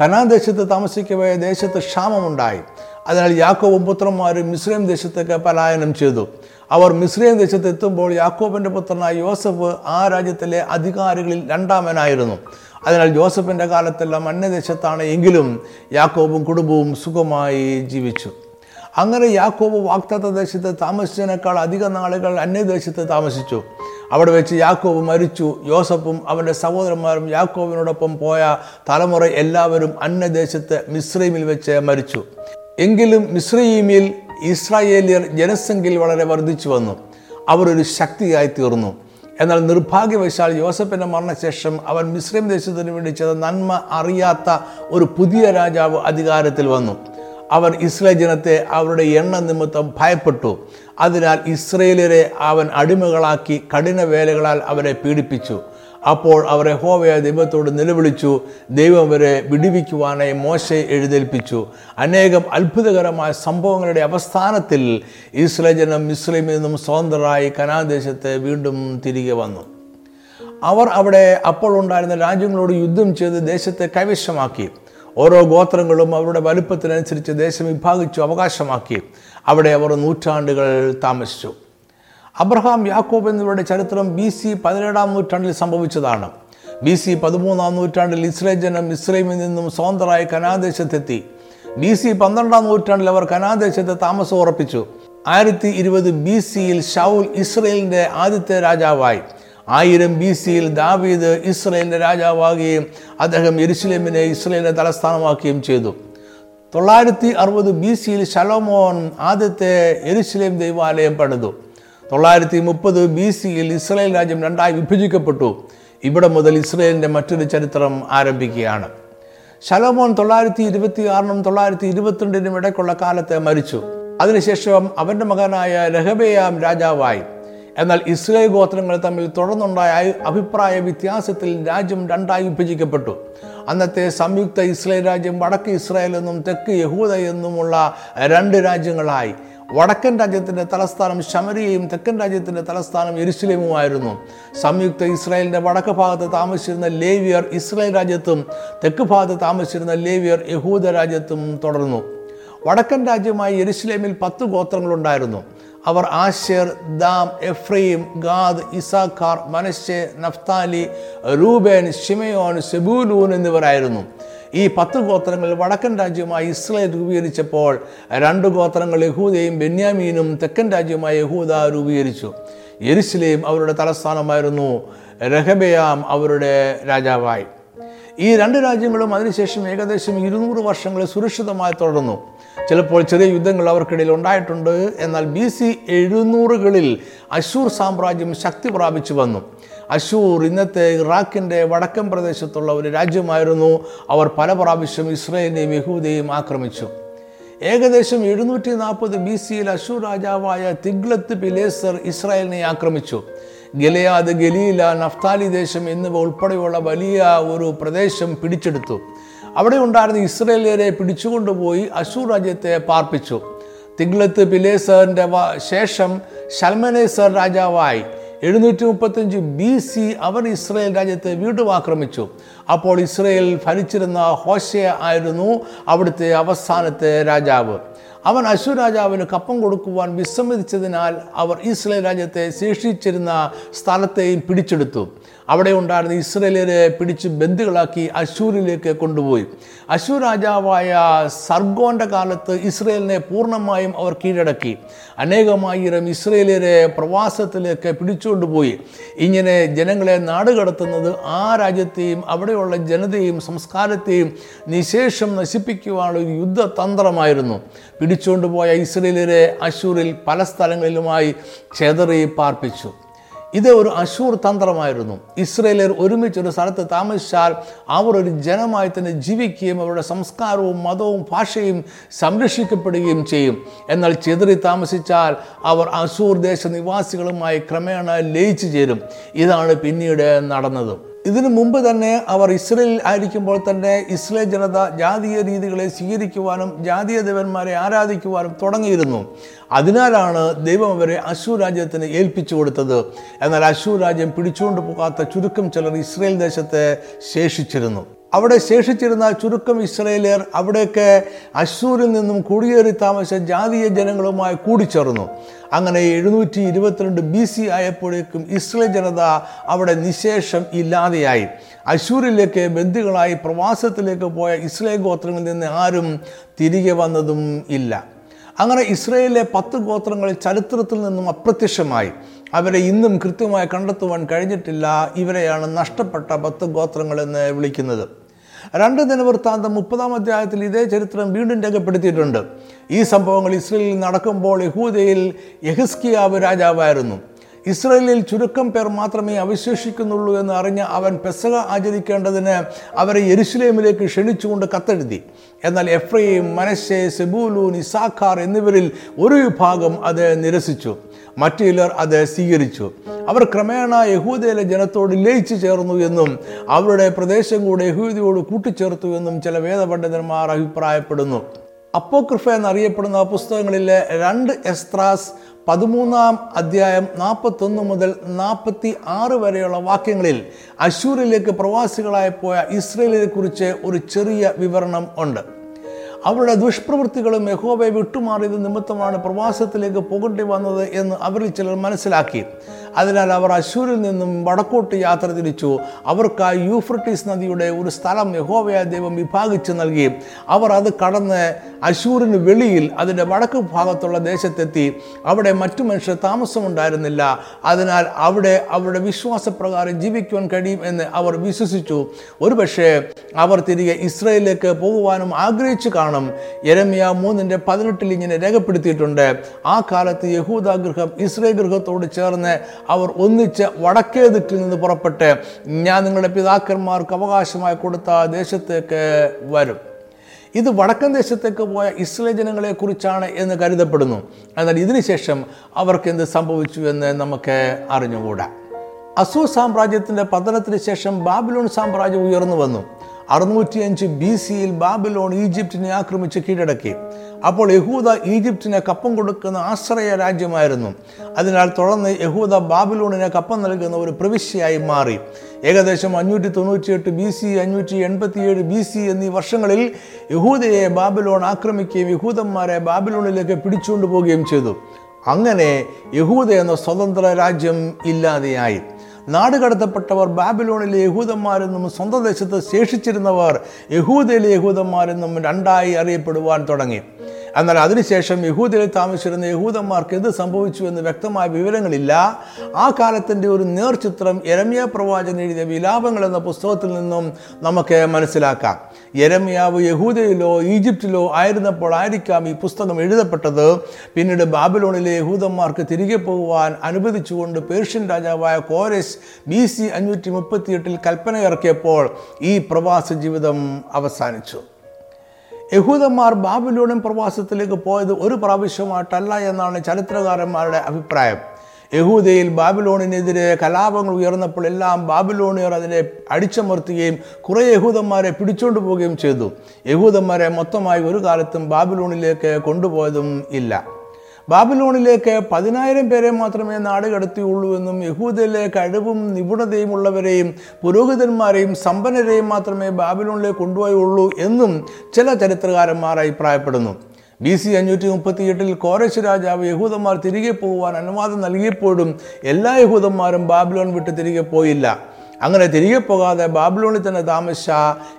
കനാൻ ദേശത്ത് താമസിക്കവേ ദേശത്ത് ക്ഷാമമുണ്ടായി. അതിനാൽ യാക്കോബും പുത്രന്മാരും മിസ്രൈം ദേശത്തേക്ക് പലായനം ചെയ്തു. അവർ മിസ്രൈം ദേശത്ത് എത്തുമ്പോൾ യാക്കോബിന്റെ പുത്രനായ യോസഫ് ആ രാജ്യത്തിലെ അധികാരികളിൽ രണ്ടാമനായിരുന്നു. അതിനാൽ ജോസഫിന്റെ കാലത്തെല്ലാം അന്യദേശത്താണ് എങ്കിലും യാക്കോബും കുടുംബവും സുഖമായി ജീവിച്ചു. അങ്ങനെ യാക്കോബ് വാക്തത്വ ദേശത്ത് താമസിച്ചതിനേക്കാൾ അധിക നാളുകൾ അന്യദേശത്ത് താമസിച്ചു. അവിടെ വെച്ച് യാക്കോബ് മരിച്ചു. യോസഫും അവന്റെ സഹോദരന്മാരും യാക്കോബിനോടൊപ്പം പോയ തലമുറ എല്ലാവരും അന്യദേശത്ത് മിശ്രീമിൽ വെച്ച് മരിച്ചു. എങ്കിലും മിശ്രീമിൽ ഇസ്രായേലിയർ ജനസംഖ്യയിൽ വളരെ വർദ്ധിച്ചു വന്നു. അവർ ഒരു ശക്തിയായി തീർന്നു. എന്നാൽ നിർഭാഗ്യവശാൽ യോസഫിന്റെ മരണശേഷം അവൻ മിശ്രീം ദേശത്തിന് വേണ്ടി ചെയ്ത നന്മ അറിയാത്ത ഒരു പുതിയ രാജാവ് അധികാരത്തിൽ വന്നു. അവർ ഇസ്രായേൽ ജനത്തെ അവരുടെ എണ്ണ നിമിത്തം ഭയപ്പെട്ടു. അതിനാൽ ഇസ്രയേലിയരെ അവൻ അടിമകളാക്കി കഠിന വേലകളാൽ അവരെ പീഡിപ്പിച്ചു. അപ്പോൾ അവരെ ഹോവയ ദൈവത്തോട് നിലവിളിച്ചു ദൈവം അവരെ വിടുവിക്കുവാനായി മോശയെ എഴുന്നേൽപ്പിച്ചു. അനേകം അത്ഭുതകരമായ സംഭവങ്ങളുടെ അവസ്ഥാനത്തിൽ ഇസ്രായേൽ ജനം ഇസ്രൈമിൽ നിന്നും സ്വതന്ത്രരായി കനാദേശത്ത് വീണ്ടും തിരികെ വന്നു. അവർ അവിടെ അപ്പോൾ ഉണ്ടായിരുന്ന രാജ്യങ്ങളോട് യുദ്ധം ചെയ്ത് ദേശത്തെ കൈവശമാക്കി. ഓരോ ഗോത്രങ്ങളും അവരുടെ വലുപ്പത്തിനനുസരിച്ച് ദേശം വിഭാഗിച്ചു അവകാശമാക്കി. അവിടെ അവർ നൂറ്റാണ്ടുകൾ താമസിച്ചു. അബ്രഹാം യാക്കോബ് എന്നിവരുടെ ചരിത്രം ബി സി പതിനേഴാം നൂറ്റാണ്ടിൽ സംഭവിച്ചതാണ്. ബി സി പതിമൂന്നാം നൂറ്റാണ്ടിൽ ഇസ്രേ ജനം ഇസ്രൈമിൽ നിന്നും സ്വതന്ത്രമായ കനാദേശത്തെത്തി ബി സി പന്ത്രണ്ടാം നൂറ്റാണ്ടിൽ അവർ കനാദേശത്തെ താമസം ഉറപ്പിച്ചു. ആയിരത്തി ഇരുപത് ബി സിയിൽ ഷൗൽ ഇസ്രയേലിന്റെ ആദ്യത്തെ രാജാവായി. ആയിരം ബി സിയിൽ ദാവീദ് ഇസ്രയേലിന്റെ രാജാവാകുകയും അദ്ദേഹം യെരുസലേമിനെ ഇസ്രയേലിന്റെ തലസ്ഥാനമാക്കുകയും ചെയ്തു. തൊള്ളായിരത്തി അറുപത് ബി സിയിൽ ഷലോമോൻ ആദ്യത്തെ യെരുസലേം ദൈവാലയം പണിതു. തൊള്ളായിരത്തി മുപ്പത് ബി സിയിൽ ഇസ്രയേൽ രാജ്യം രണ്ടായി വിഭജിക്കപ്പെട്ടു. ഇവിടെ മുതൽ ഇസ്രയേലിന്റെ മറ്റൊരു ചരിത്രം ആരംഭിക്കുകയാണ്. ശലോമോൻ തൊള്ളായിരത്തി ഇരുപത്തി ആറിനും തൊള്ളായിരത്തി ഇരുപത്തിരണ്ടിനും ഇടയ്ക്കുള്ള കാലത്ത് മരിച്ചു. അതിനുശേഷം അവന്റെ മകനായ രഹബേയാം രാജാവായി. എന്നാൽ ഇസ്രായേൽ ഗോത്രങ്ങൾ തമ്മിൽ തുടർന്നുണ്ടായ അഭിപ്രായ വ്യത്യാസത്തിൽ രാജ്യം രണ്ടായി വിഭജിക്കപ്പെട്ടു. അന്നത്തെ സംയുക്ത ഇസ്രായേൽ രാജ്യം വടക്ക് ഇസ്രായേൽ എന്നും തെക്ക് യഹൂദ എന്നുമുള്ള രണ്ട് രാജ്യങ്ങളായി. വടക്കൻ രാജ്യത്തിന്റെ തലസ്ഥാനം ശമരിയയും തെക്കൻ രാജ്യത്തിന്റെ തലസ്ഥാനം എരുസലേമുമായിരുന്നു. സംയുക്ത ഇസ്രായേലിന്റെ വടക്ക് ഭാഗത്ത് താമസിച്ചിരുന്ന ലേവിയർ ഇസ്രായേൽ രാജ്യത്തും തെക്ക് ഭാഗത്ത് താമസിച്ചിരുന്ന ലേവിയർ യഹൂദ രാജ്യത്തും തുടർന്നു. വടക്കൻ രാജ്യമായി യെരുസലേമിൽ പത്ത് ഗോത്രങ്ങളുണ്ടായിരുന്നു. അവർ Asher Dan Ephraim Gad Issachar Manasseh Naphtali Reuben Simeon Zebulun എന്നിവരായിരുന്നു. ഈ പത്ത് ഗോത്രങ്ങൾ വടക്കൻ രാജ്യമായി ഇസ്രയേൽ രൂപീകരിച്ചപ്പോൾ രണ്ട് ഗോത്രങ്ങൾ യഹൂദയും ബെന്യാമീനും തെക്കൻ രാജ്യമായി യഹൂദ രൂപീകരിച്ചു. യെരുസലേം അവരുടെ തലസ്ഥാനമായിരുന്നു. രഹബയാം അവരുടെ രാജാവായി. ഈ രണ്ട് രാജ്യങ്ങളും അതിനുശേഷം ഏകദേശം ഇരുന്നൂറ് വർഷങ്ങൾ സുരക്ഷിതമായി തുടർന്നു. ചിലപ്പോൾ ചെറിയ യുദ്ധങ്ങൾ അവർക്കിടയിൽ ഉണ്ടായിട്ടുണ്ട്. എന്നാൽ ബി സി എഴുന്നൂറുകളിൽ അശൂർ സാമ്രാജ്യം ശക്തി പ്രാപിച്ചു വന്നു. അശൂർ ഇന്നത്തെ ഇറാഖിന്റെ വടക്കൻ പ്രദേശത്തുള്ള ഒരു രാജ്യമായിരുന്നു. അവർ പല പ്രാവശ്യം ഇസ്രയേലിനെയും യഹൂദയെയും ആക്രമിച്ചു. ഏകദേശം എഴുന്നൂറ്റി നാൽപ്പത് ബി സിയിൽ അശൂർ രാജാവായ തിഗ്ലത്ത് പിലേസർ ഇസ്രായേലിനെ ആക്രമിച്ചു. ഗലയാദ് ഗലീല നഫ്താലി ദേശം എന്നിവ ഉൾപ്പെടെയുള്ള വലിയ ഒരു പ്രദേശം പിടിച്ചെടുത്തു. അവിടെ ഉണ്ടായിരുന്ന ഇസ്രയേലിയരെ പിടിച്ചുകൊണ്ടുപോയി അശൂർ രാജ്യത്തെ പാർപ്പിച്ചു. തിഗ്ലത്ത് പിലേസറിന്റെ ശേഷം ഷൽമനേസർ രാജാവായി. എഴുന്നൂറ്റി മുപ്പത്തഞ്ച് ബി സി അവർ ഇസ്രായേൽ രാജ്യത്തെ വീണ്ടും ആക്രമിച്ചു. അപ്പോൾ ഇസ്രയേൽ ഭരിച്ചിരുന്ന ഹോശയ ആയിരുന്നു അവിടുത്തെ അവസാനത്തെ രാജാവ്. അവൻ അശു രാജാവിന് കപ്പം കൊടുക്കുവാൻ വിസമ്മതിച്ചതിനാൽ അവർ ഇസ്രയേൽ രാജ്യത്തെ ശേഷിച്ചിരുന്ന സ്ഥലത്തെയും പിടിച്ചെടുത്തു. അവിടെ ഉണ്ടായിരുന്ന ഇസ്രയേലരെ പിടിച്ച് ബന്ധുക്കളാക്കി അശൂരിലേക്ക് കൊണ്ടുപോയി. അശൂർ രാജാവായ സർഗോന്റെ കാലത്ത് ഇസ്രയേലിനെ പൂർണമായും അവർ കീഴടക്കി. അനേകമായിരം ഇസ്രയേലരെ പ്രവാസത്തിലേക്ക് പിടിച്ചുകൊണ്ടുപോയി. ഇങ്ങനെ ജനങ്ങളെ നാടുകടത്തുന്നത് ആ രാജ്യത്തെയും അവിടെയുള്ള ജനതയും സംസ്കാരത്തെയും നിശേഷം നശിപ്പിക്കുവാനുള്ള ഒരു യുദ്ധതന്ത്രമായിരുന്നു. പിടിച്ചുകൊണ്ടുപോയ ഇസ്രയേലരെ അശൂരിൽ പല സ്ഥലങ്ങളിലുമായി ചെതറി പാർപ്പിച്ചു. ഇത് ഒരു അശൂർ തന്ത്രമായിരുന്നു. ഇസ്രയേലർ ഒരുമിച്ച് ഒരു സ്ഥലത്ത് താമസിച്ചാൽ അവർ ഒരു ജനമായി തന്നെ ജീവിക്കുകയും അവരുടെ സംസ്കാരവും മതവും ഭാഷയും സംരക്ഷിക്കപ്പെടുകയും ചെയ്യും. എന്നാൽ ചെതറി താമസിച്ചാൽ അവർ അശൂർ ദേശ നിവാസികളുമായി ക്രമേണ ലയിച്ചു ചേരും. ഇതാണ് പിന്നീട് നടന്നത്. ഇതിനു മുമ്പ് തന്നെ അവർ ഇസ്രയേലിൽ ആയിരിക്കുമ്പോൾ തന്നെ ഇസ്രയേൽ ജനത ജാതീയ രീതികളെ സ്വീകരിക്കുവാനും ജാതീയ ദേവന്മാരെ ആരാധിക്കുവാനും തുടങ്ങിയിരുന്നു. അതിനാലാണ് ദൈവം അവരെ അശൂർ രാജ്യത്തിന് ഏൽപ്പിച്ചു കൊടുത്തത്. എന്നാൽ അശൂർ രാജ്യം പിടിച്ചുകൊണ്ട് പോകാത്ത ചുരുക്കം ചിലർ ഇസ്രയേൽ ദേശത്തെ ശേഷിച്ചിരുന്നു. അവിടെ ശേഷിച്ചിരുന്ന ചുരുക്കം ഇസ്രയേലിയർ അവിടേക്ക് അശൂരിൽ നിന്നും കുടിയേറി താമസിച്ച ജാതീയ ജനങ്ങളുമായി കൂടിച്ചേർന്നു. അങ്ങനെ എഴുന്നൂറ്റി ഇരുപത്തിരണ്ട് ബി സി ആയപ്പോഴേക്കും ഇസ്രയേൽ ജനത അവിടെ നിശേഷം ഇല്ലാതെയായി. അശൂരിലേക്ക് ബന്ദികളായി പ്രവാസത്തിലേക്ക് പോയ ഇസ്രയേൽ ഗോത്രങ്ങളിൽ നിന്ന് ആരും തിരികെ വന്നതും ഇല്ല. അങ്ങനെ ഇസ്രയേലിലെ പത്ത് ഗോത്രങ്ങൾ ചരിത്രത്തിൽ നിന്നും അപ്രത്യക്ഷമായി. അവരെ ഇന്നും കൃത്യമായി കണ്ടെത്തുവാൻ കഴിഞ്ഞിട്ടില്ല. ഇവരെയാണ് നഷ്ടപ്പെട്ട പത്ത് ഗോത്രങ്ങളെന്ന് വിളിക്കുന്നത്. രണ്ട് ദിനവൃത്താന്തം മുപ്പതാം അധ്യായത്തിൽ ഇതേ ചരിത്രം വീണ്ടും രേഖപ്പെടുത്തിയിട്ടുണ്ട്. ഈ സംഭവങ്ങൾ ഇസ്രയേലിൽ നടക്കുമ്പോൾ യഹൂദയിൽ യഹിസ്കിയാവ് രാജാവായിരുന്നു. ഇസ്രയേലിൽ ചുരുക്കം പേർ മാത്രമേ അവശേഷിക്കുന്നുള്ളൂ എന്ന് അറിഞ്ഞ അവൻ പെസക ആചരിക്കേണ്ടതിന് അവരെ യരുസലേമിലേക്ക് ക്ഷണിച്ചുകൊണ്ട് കത്തെഴുതി. എന്നാൽ എഫ്രയും മനശ്ശെ സെബൂലൂൻ ഇസാഖാർ എന്നിവരിൽ ഒരു വിഭാഗം അത് നിരസിച്ചു. മറ്റു ചിലർ അത് സ്വീകരിച്ചു. അവർ ക്രമേണ യഹൂദയിലെ ജനത്തോട് ലയിച്ചു ചേർന്നു എന്നും അവരുടെ പ്രദേശം കൂടെ യഹൂദിയോട് കൂട്ടിച്ചേർത്തു എന്നും ചില വേദപണ്ഡിതന്മാർ അഭിപ്രായപ്പെടുന്നു. അപ്പോക്രിഫ എന്നറിയപ്പെടുന്ന പുസ്തകങ്ങളിലെ രണ്ട് എസ്ത്രാസ് പതിമൂന്നാം അധ്യായം നാൽപ്പത്തൊന്ന് മുതൽ നാൽപ്പത്തി ആറ് വരെയുള്ള വാക്യങ്ങളിൽ അശൂരിലേക്ക് പ്രവാസികളായി പോയ ഇസ്രയേലിനെ കുറിച്ച് ഒരു ചെറിയ വിവരണം ഉണ്ട്. അവരുടെ ദുഷ്പ്രവൃത്തികളും യഹോബയെ വിട്ടുമാറിയത് നിമിത്തമാണ് പ്രവാസത്തിലേക്ക് പോകേണ്ടി വന്നത് എന്ന് അവരിൽ ചിലർ മനസ്സിലാക്കി. അതിനാൽ അവർ അശൂരിൽ നിന്നും വടക്കോട്ട് യാത്ര തിരിച്ചു. അവർക്കായി യൂഫ്രട്ടീസ് നദിയുടെ ഒരു സ്ഥലം യഹോവയ ദൈവം വിഭാഗിച്ച് നൽകി. അവർ അത് കടന്ന് അശൂരിന് വെളിയിൽ അതിന്റെ വടക്ക് ഭാഗത്തുള്ള ദേശത്തെത്തി. അവിടെ മറ്റു മനുഷ്യർ താമസമുണ്ടായിരുന്നില്ല. അതിനാൽ അവിടെ അവരുടെ വിശ്വാസപ്രകാരം ജീവിക്കുവാൻ കഴിയും എന്ന് അവർ വിശ്വസിച്ചു. ഒരുപക്ഷെ അവർ തിരികെ ഇസ്രയേലിലേക്ക് പോകുവാനും ആഗ്രഹിച്ചു കാണും. എരമിയ മൂന്നിന്റെ പതിനെട്ടിൽ ഇങ്ങനെ രേഖപ്പെടുത്തിയിട്ടുണ്ട്. ആ കാലത്ത് യഹൂദ ഗൃഹം ഇസ്രേ ഗൃഹത്തോട് ചേർന്ന് അവർ ഒന്നിച്ച് വടക്കേ ദിക്കിൽ നിന്ന് പുറപ്പെട്ട് ഞാൻ നിങ്ങളുടെ പിതാക്കന്മാർക്ക് അവകാശമായി കൊടുത്ത ദേശത്തേക്ക് വരും. ഇത് വടക്കൻ ദേശത്തേക്ക് പോയ ഇസ്ലേ ജനങ്ങളെ കുറിച്ചാണ് എന്ന് കരുതപ്പെടുന്നു. എന്നാൽ ഇതിനുശേഷം അവർക്ക് എന്ത് സംഭവിച്ചു എന്ന് നമുക്ക് അറിഞ്ഞുകൂടാ. അസൂർ സാമ്രാജ്യത്തിന്റെ പതനത്തിന് ശേഷം ബാബിലോൺ സാമ്രാജ്യം ഉയർന്നു വന്നു. അറുന്നൂറ്റിയഞ്ച് ബി സിയിൽ ബാബിലോൺ ഈജിപ്തിനെ ആക്രമിച്ച് കീഴടക്കി. അപ്പോൾ യഹൂദ ഈജിപ്തിനെ കപ്പം കൊടുക്കുന്ന ആശ്രയ രാജ്യമായിരുന്നു. അതിനാൽ തുടർന്ന് യഹൂദ ബാബിലോണിനെ കപ്പം നൽകുന്ന ഒരു പ്രവിശ്യയായി മാറി. ഏകദേശം അഞ്ഞൂറ്റി തൊണ്ണൂറ്റിയെട്ട് ബി സി അഞ്ഞൂറ്റി എൺപത്തിയേഴ് ബി സി എന്നീ വർഷങ്ങളിൽ യഹൂദയെ ബാബിലോൺ ആക്രമിക്കുകയും യഹൂദന്മാരെ ബാബിലോണിലേക്ക് പിടിച്ചുകൊണ്ടു പോവുകയും ചെയ്തു. അങ്ങനെ യഹൂദ എന്ന സ്വതന്ത്ര രാജ്യം ഇല്ലാതെയായി. നാടുകടത്തപ്പെട്ടവർ ബാബിലോണിലെ യഹൂദന്മാരെന്നും സ്വന്തം ദേശത്ത് ശേഷിച്ചിരുന്നവർ യഹൂദയിലെ യഹൂദന്മാരെന്നും രണ്ടായി അറിയപ്പെടുവാൻ തുടങ്ങി. എന്നാൽ അതിനുശേഷം യഹൂദയിൽ താമസിച്ചിരുന്ന യഹൂദന്മാർക്ക് എന്ത് സംഭവിച്ചു എന്ന് വ്യക്തമായ വിവരങ്ങളില്ല. ആ കാലത്തിന്റെ ഒരു നേർചിത്രം എരമ്യ പ്രവാചകൻ എഴുതിയ വിലാപങ്ങൾ എന്ന പുസ്തകത്തിൽ നിന്നും നമുക്ക് മനസ്സിലാക്കാം. യരമ്യാവ് യഹൂദയിലോ ഈജിപ്തിലോ ആയിരുന്നപ്പോൾ ആയിരിക്കാം ഈ പുസ്തകം എഴുതപ്പെട്ടത്. പിന്നീട് ബാബിലോണിലെ യഹൂദന്മാർക്ക് തിരികെ പോകുവാൻ അനുവദിച്ചുകൊണ്ട് പേർഷ്യൻ രാജാവായ കോരസ് ബി സി അഞ്ഞൂറ്റി മുപ്പത്തിയെട്ടിൽ കൽപ്പന ഇറക്കിയപ്പോൾ ഈ പ്രവാസ ജീവിതം അവസാനിച്ചു. യഹൂദന്മാർ ബാബിലോണിയൻ പ്രവാസത്തിലേക്ക് പോയത് ഒരു പ്രാവശ്യമായിട്ടല്ല എന്നാണ് ചരിത്രകാരന്മാരുടെ അഭിപ്രായം. യഹൂദയിൽ ബാബിലോണിനെതിരെ കലാപങ്ങൾ ഉയർന്നപ്പോൾ എല്ലാം ബാബിലോണിയർ അതിനെ അടിച്ചമർത്തുകയും കുറേ യഹൂദന്മാരെ പിടിച്ചുകൊണ്ടു പോവുകയും ചെയ്തു. യഹൂദന്മാരെ മൊത്തമായി ഒരു കാലത്തും ബാബിലോണിലേക്ക് കൊണ്ടുപോയതും ഇല്ല. ബാബിലോണിലേക്ക് പതിനായിരം പേരെ മാത്രമേ നാട് കടത്തിയുള്ളൂ എന്നും യഹൂദയിലെ കഴിവും നിപുണതയും ഉള്ളവരെയും പുരോഹിതന്മാരെയും സമ്പന്നരെയും മാത്രമേ ബാബിലോണിലേക്ക് കൊണ്ടുപോയുള്ളൂ എന്നും ചില ചരിത്രകാരന്മാർ അഭിപ്രായപ്പെടുന്നു. ബി സി അഞ്ഞൂറ്റി മുപ്പത്തി എട്ടിൽ കോരശ് രാജാവ് യഹൂദന്മാർ തിരികെ പോകുവാൻ അനുവാദം നൽകിയപ്പോഴും എല്ലാ യഹൂദന്മാരും ബാബിലോൺ വിട്ട് തിരികെ പോയില്ല. അങ്ങനെ തിരികെ പോകാതെ ബാബിലോണിൽ തന്നെ താമസിച്ച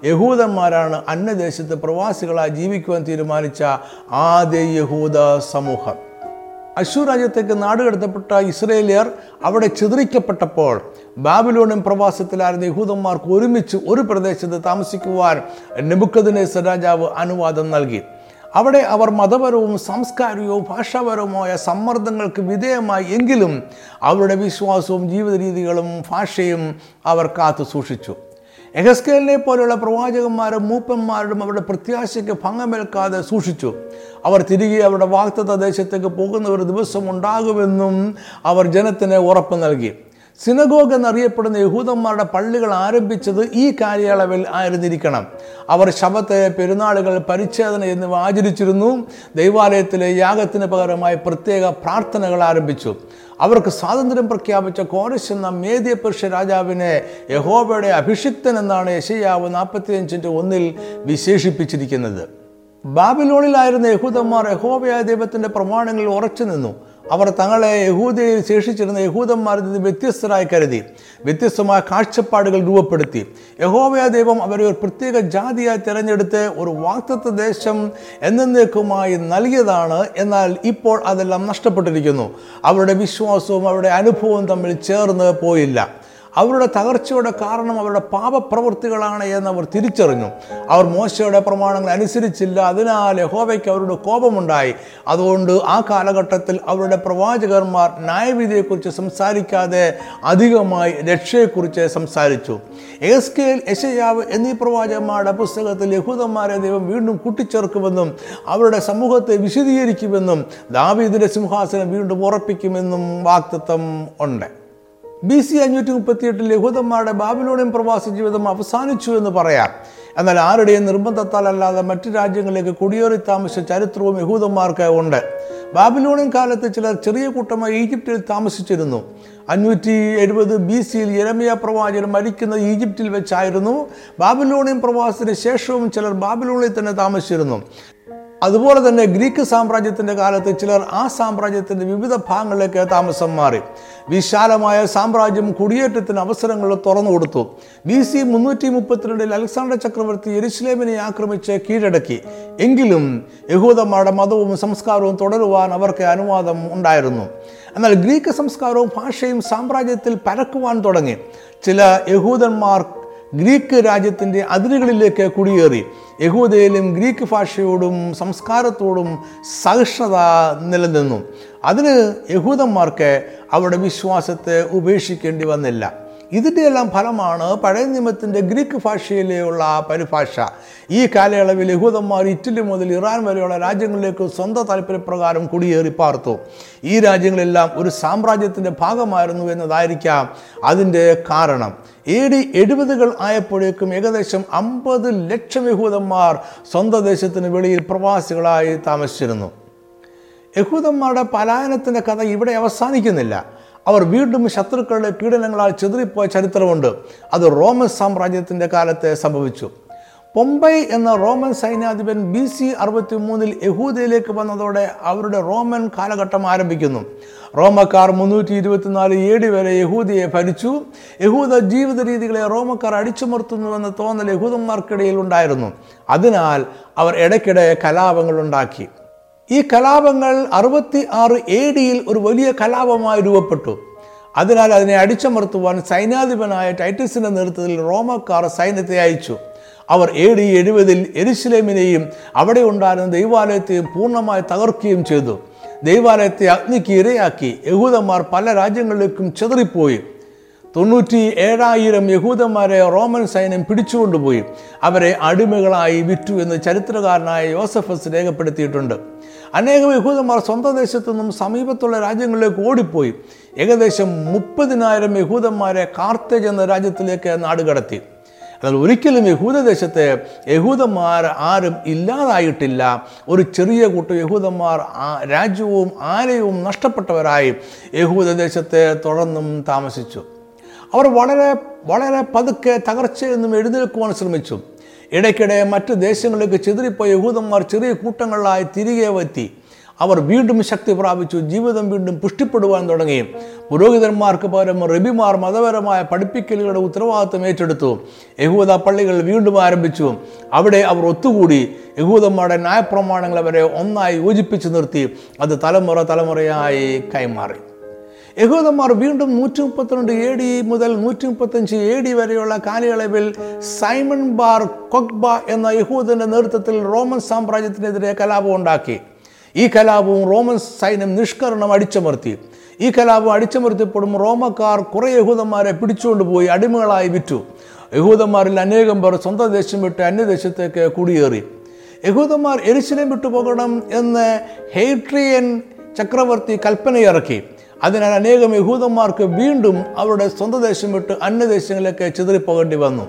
യഹൂദന്മാരാണ് അന്യദേശത്ത് പ്രവാസികളായി ജീവിക്കുവാൻ തീരുമാനിച്ച ആദ്യ യഹൂദ സമൂഹം. അശു രാജ്യത്തേക്ക് നാടുകടത്തപ്പെട്ട ഇസ്രയേലിയർ അവിടെ ചിതറിക്കപ്പെട്ടപ്പോൾ ബാബിലോണിയൻ പ്രവാസത്തിലായിരുന്ന യഹൂദന്മാർക്ക് ഒരുമിച്ച് ഒരു പ്രദേശത്ത് താമസിക്കുവാൻ നെബുക്കദിനേസ് രാജാവ് അനുവാദം നൽകി. അവിടെ അവർ മതപരവും സാംസ്കാരികവും ഭാഷാപരവുമായ സമ്മർദ്ദങ്ങൾക്ക് വിധേയമായി എങ്കിലും അവരുടെ വിശ്വാസവും ജീവിത രീതികളും ഭാഷയും അവർ കാത്തു സൂക്ഷിച്ചു. എഹസ്കേലിനെ പോലെയുള്ള പ്രവാചകന്മാരും മൂപ്പന്മാരും അവരുടെ പ്രത്യാശയ്ക്ക് ഭംഗമേൽക്കാതെ സൂക്ഷിച്ചു. അവർ തിരികെ അവരുടെ വാക്തത്വ ദേശത്തേക്ക് പോകുന്ന ഒരു ദിവസം ഉണ്ടാകുമെന്നും അവർ ജനത്തിന് ഉറപ്പ് നൽകി. സിനഗോഗ് എന്നറിയപ്പെടുന്ന യഹൂദന്മാരുടെ പള്ളികൾ ആരംഭിച്ചത് ഈ കാലയളവിൽ ആയിരുന്നിരിക്കണം. അവർ ശബത്ത് പെരുന്നാളുകൾ പരിച്ഛേദന എന്നിവ ആചരിച്ചിരുന്നു. ദൈവാലയത്തിലെ യാഗത്തിന് പകരമായി പ്രത്യേക പ്രാർത്ഥനകൾ ആരംഭിച്ചു. അവർക്ക് സ്വാതന്ത്ര്യം പ്രഖ്യാപിച്ച കോരശ് എന്ന മേദ്യ പുരുഷ രാജാവിനെ യഹോബയുടെ അഭിഷിക്തൻ എന്നാണ് യശയാവ് നാൽപ്പത്തിയഞ്ചിന്റെ ഒന്നിൽ വിശേഷിപ്പിച്ചിരിക്കുന്നത്. ബാബിലോണിലായിരുന്ന യഹൂദന്മാർ യഹോബയായ ദൈവത്തിന്റെ പ്രമാണങ്ങളിൽ ഉറച്ചു നിന്നു. അവർ തങ്ങളെ യഹൂദയിൽ ശേഷിച്ചിരുന്ന യഹൂദന്മാരിൽ നിന്ന് വ്യത്യസ്തരായി കരുതി വ്യത്യസ്തമായ കാഴ്ചപ്പാടുകൾ രൂപപ്പെടുത്തി. യഹോവയ ദൈവം അവരെ ഒരു പ്രത്യേക ജാതിയായി തിരഞ്ഞെടുത്ത് ഒരു വാക്തത്വ ദേശം എന്നേക്കുമായി നൽകിയതാണ്. എന്നാൽ ഇപ്പോൾ അതെല്ലാം നഷ്ടപ്പെട്ടിരിക്കുന്നു. അവരുടെ വിശ്വാസവും അവരുടെ അനുഭവവും തമ്മിൽ ചേർന്ന് പോയില്ല. അവരുടെ തകർച്ചയുടെ കാരണം അവരുടെ പാപപ്രവൃത്തികളാണ് എന്ന് അവർ തിരിച്ചറിഞ്ഞു. അവർ മോശയുടെ പ്രമാണങ്ങൾ അനുസരിച്ചില്ല. അതിനാൽ യഹോവയ്ക്ക് അവരുടെ കോപമുണ്ടായി. അതുകൊണ്ട് ആ കാലഘട്ടത്തിൽ അവരുടെ പ്രവാചകന്മാർ ന്യായവിധിയെക്കുറിച്ച് സംസാരിക്കാതെ അധികമായി രക്ഷയെക്കുറിച്ച് സംസാരിച്ചു. എസ്കേൽ യശയാവ് എന്നീ പ്രവാചകന്മാരുടെ പുസ്തകത്തിൽ യഹൂദന്മാരെ ദൈവം വീണ്ടും കൂട്ടിച്ചേർക്കുമെന്നും അവരുടെ സമൂഹത്തെ വിശദീകരിക്കുമെന്നും ദാവീദിന്റെ സിംഹാസനം വീണ്ടും ഉറപ്പിക്കുമെന്നും വാക്തത്വം ഉണ്ട്. ബി സി അഞ്ഞൂറ്റി മുപ്പത്തിയെട്ടിൽ യഹൂദന്മാരുടെ ബാബിലോണിയൻ പ്രവാസ ജീവിതം അവസാനിച്ചു എന്ന് പറയാം. എന്നാൽ ആരുടെയും നിർബന്ധത്താൽ അല്ലാതെ മറ്റു രാജ്യങ്ങളിലേക്ക് കുടിയേറി താമസിച്ച ചരിത്രവും യഹൂദന്മാർക്ക് ഉണ്ട്. ബാബിലോണിയൻ കാലത്ത് ചിലർ ചെറിയ കൂട്ടമായി ഈജിപ്തിൽ താമസിച്ചിരുന്നു. അഞ്ഞൂറ്റി എഴുപത് ബി സിയിൽ യരമിയ പ്രവാചകൻ മരിക്കുന്നത് ഈജിപ്തിൽ വെച്ചായിരുന്നു ബാബിലോണിയൻ പ്രവാസത്തിന് ശേഷവും ചിലർ ബാബിലോണിൽ തന്നെ താമസിച്ചിരുന്നു. അതുപോലെ തന്നെ ഗ്രീക്ക് സാമ്രാജ്യത്തിന്റെ കാലത്ത് ചിലർ ആ സാമ്രാജ്യത്തിന്റെ വിവിധ ഭാഗങ്ങളിലേക്ക് താമസം മാറി. വിശാലമായ സാമ്രാജ്യം കുടിയേറ്റത്തിന് അവസരങ്ങൾ തുറന്നു കൊടുത്തു. ബി സി മുന്നൂറ്റി മുപ്പത്തിരണ്ടിൽ അലക്സാണ്ടർ ചക്രവർത്തി എരുസ്ലേമിനെ ആക്രമിച്ച് കീഴടക്കി. എങ്കിലും യഹൂദന്മാരുടെ മതവും സംസ്കാരവും തുടരുവാൻ അവർക്ക് അനുവാദം ഉണ്ടായിരുന്നു. എന്നാൽ ഗ്രീക്ക് സംസ്കാരവും ഭാഷയും സാമ്രാജ്യത്തിൽ പരക്കുവാൻ തുടങ്ങി. ചില യഹൂദന്മാർ ഗ്രീക്ക് രാജ്യത്തിന്റെ അതിരുകളിലേക്ക് കുടിയേറി. യഹൂദയിലും ഗ്രീക്ക് ഭാഷയോടും സംസ്കാരത്തോടും സഹിഷ്ണുത നിലനിന്നു. അതിന് യഹൂദന്മാർക്ക് അവരുടെ വിശ്വാസത്തെ ഉപേക്ഷിക്കേണ്ടി വന്നില്ല. ഇതിന്റെ എല്ലാം ഫലമാണ് പഴയ നിയമത്തിന്റെ ഗ്രീക്ക് ഭാഷയിലുള്ള പരിഭാഷ. ഈ കാലയളവിൽ യഹൂദന്മാർ ഇറ്റലി മുതൽ ഇറാൻ വരെയുള്ള രാജ്യങ്ങളിലേക്ക് സ്വന്തം താല്പര്യപ്രകാരം കുടിയേറി പാർത്തു. ഈ രാജ്യങ്ങളെല്ലാം ഒരു സാമ്രാജ്യത്തിന്റെ ഭാഗമായിരുന്നു എന്നതായിരിക്കാം അതിന്റെ കാരണം. എ ഡി എഴുപതുകൾ ആയപ്പോഴേക്കും ഏകദേശം അമ്പത് ലക്ഷം യഹൂദന്മാർ സ്വന്തം ദേശത്തിന് വെളിയിൽ പ്രവാസികളായി താമസിച്ചിരുന്നു. യഹൂദന്മാരുടെ പലായനത്തിന്റെ കഥ ഇവിടെ അവസാനിക്കുന്നില്ല. അവർ വീണ്ടും ശത്രുക്കളുടെ പീഡനങ്ങളാൽ ചെതിറിപ്പോയ ചരിത്രമുണ്ട്. അത് റോമൻ സാമ്രാജ്യത്തിന്റെ കാലത്തെ സംഭവിച്ചു. പൊമ്പൈ എന്ന റോമൻ സൈന്യാധിപൻ ബി സി അറുപത്തി മൂന്നിൽ യഹൂദയിലേക്ക് വന്നതോടെ അവരുടെ റോമൻ കാലഘട്ടം ആരംഭിക്കുന്നു. റോമക്കാർ മുന്നൂറ്റി ഇരുപത്തിനാല് എ വരെ യഹൂദിയെ ഭരിച്ചു. യഹൂദ ജീവിത രീതികളെ റോമക്കാർ അടിച്ചമർത്തുന്നുവെന്ന തോന്നൽ യഹൂദന്മാർക്കിടയിൽ ഉണ്ടായിരുന്നു. അതിനാൽ അവർ ഇടയ്ക്കിടെ കലാപങ്ങൾ ഉണ്ടാക്കി ഈ കലാപങ്ങൾ അറുപത്തി ആറ് എ ഡിയിൽ ഒരു വലിയ കലാപമായി രൂപപ്പെട്ടു. അതിനാൽ അതിനെ അടിച്ചമർത്തുവാൻ സൈനാധിപനായ ടൈറ്റസിന്റെ നേതൃത്വത്തിൽ റോമക്കാർ സൈന്യത്തെ അയച്ചു. അവർ എ ഡി എഴുപതിൽ എരുസലേമിനെയും അവിടെ ഉണ്ടായിരുന്ന ദൈവാലയത്തെയും പൂർണമായി തകർക്കുകയും ചെയ്തു. ദൈവാലയത്തെ അഗ്നിക്ക് ഇരയാക്കി. യഹൂദന്മാർ പല രാജ്യങ്ങളിലേക്കും ചെതറിപ്പോയി. തൊണ്ണൂറ്റി ഏഴായിരം യഹൂദന്മാരെ റോമൻ സൈന്യം പിടിച്ചുകൊണ്ടുപോയി. അവരെ അടിമകളായി വിറ്റു എന്ന് ചരിത്രകാരനായ യോസഫസ് രേഖപ്പെടുത്തിയിട്ടുണ്ട്. അനേകം യഹൂദന്മാർ സ്വന്തം ദേശത്തു നിന്നും സമീപത്തുള്ള രാജ്യങ്ങളിലേക്ക് ഓടിപ്പോയി. ഏകദേശം മുപ്പതിനായിരം യഹൂദന്മാരെ കാർത്തേജ് എന്ന രാജ്യത്തിലേക്ക് നാടുകടത്തി എന്നാൽ ഒരിക്കലും യഹൂദദേശത്തെ യഹൂദന്മാർ ആരും ഇല്ലാതായിട്ടില്ല. ഒരു ചെറിയ കൂട്ടം യഹൂദന്മാർ രാജ്യവും ആലയവും നഷ്ടപ്പെട്ടവരായി യഹൂദദേശത്തെ തുടർന്നും താമസിച്ചു. അവർ വളരെ വളരെ പതുക്കെ തകർച്ചയിൽ നിന്നും എഴുന്നേൽക്കുവാൻ ശ്രമിച്ചു. ഇടയ്ക്കിടെ മറ്റ് ദേശങ്ങളിലേക്ക് ചിതറിപ്പോയ യഹൂദന്മാർ ചെറിയ കൂട്ടങ്ങളായി തിരികെ എത്തി അവർ വീണ്ടും ശക്തി പ്രാപിച്ചു ജീവിതം വീണ്ടും പുഷ്ടിപ്പെടുവാൻ തുടങ്ങി. പുരോഹിതന്മാർക്ക് പകരം റബിമാർ മതപരമായ പഠിപ്പിക്കലുകളുടെ ഉത്തരവാദിത്വം ഏറ്റെടുത്തു. യഹൂദ പള്ളികൾ വീണ്ടും ആരംഭിച്ചു. അവിടെ അവർ ഒത്തുകൂടി. യഹൂദന്മാരുടെ ന്യായപ്രമാണങ്ങൾ അവരെ ഒന്നായി യോജിപ്പിച്ചു നിർത്തി. അത് തലമുറ തലമുറയായി കൈമാറി. യഹൂദന്മാർ വീണ്ടും നൂറ്റി മുപ്പത്തിരണ്ട് എ ഡി മുതൽ നൂറ്റി മുപ്പത്തഞ്ച് എ ഡി വരെയുള്ള കാലയളവിൽ സൈമൺ ബാർ കൊക്ബ എന്ന യഹൂദന്റെ നേതൃത്വത്തിൽ റോമൻ സാമ്രാജ്യത്തിനെതിരെ കലാപം ഉണ്ടാക്കി. ഈ കലാപവും റോമൻ സൈന്യം നിഷ്കരണം അടിച്ചമർത്തി. ഈ കലാപം അടിച്ചമർത്തിയപ്പോഴും റോമക്കാർ കുറേ യഹൂദന്മാരെ പിടിച്ചുകൊണ്ടുപോയി അടിമകളായി വിറ്റു. യഹൂദന്മാരിൽ അനേകം പേർ സ്വന്തം ദേശം വിട്ട് അന്യദേശത്തേക്ക് കുടിയേറി. യഹൂദന്മാർ എരിശിനെ വിട്ടുപോകണം എന്ന് ഹെയ്ട്രിയൻ ചക്രവർത്തി കൽപ്പനയിറക്കി. അതിനാൽ അനേകം യഹൂദന്മാർക്ക് വീണ്ടും അവരുടെ സ്വന്തം ദേശം വിട്ട് അന്യദേശങ്ങളിലേക്ക് ചിതറിപ്പോകേണ്ടി വന്നു.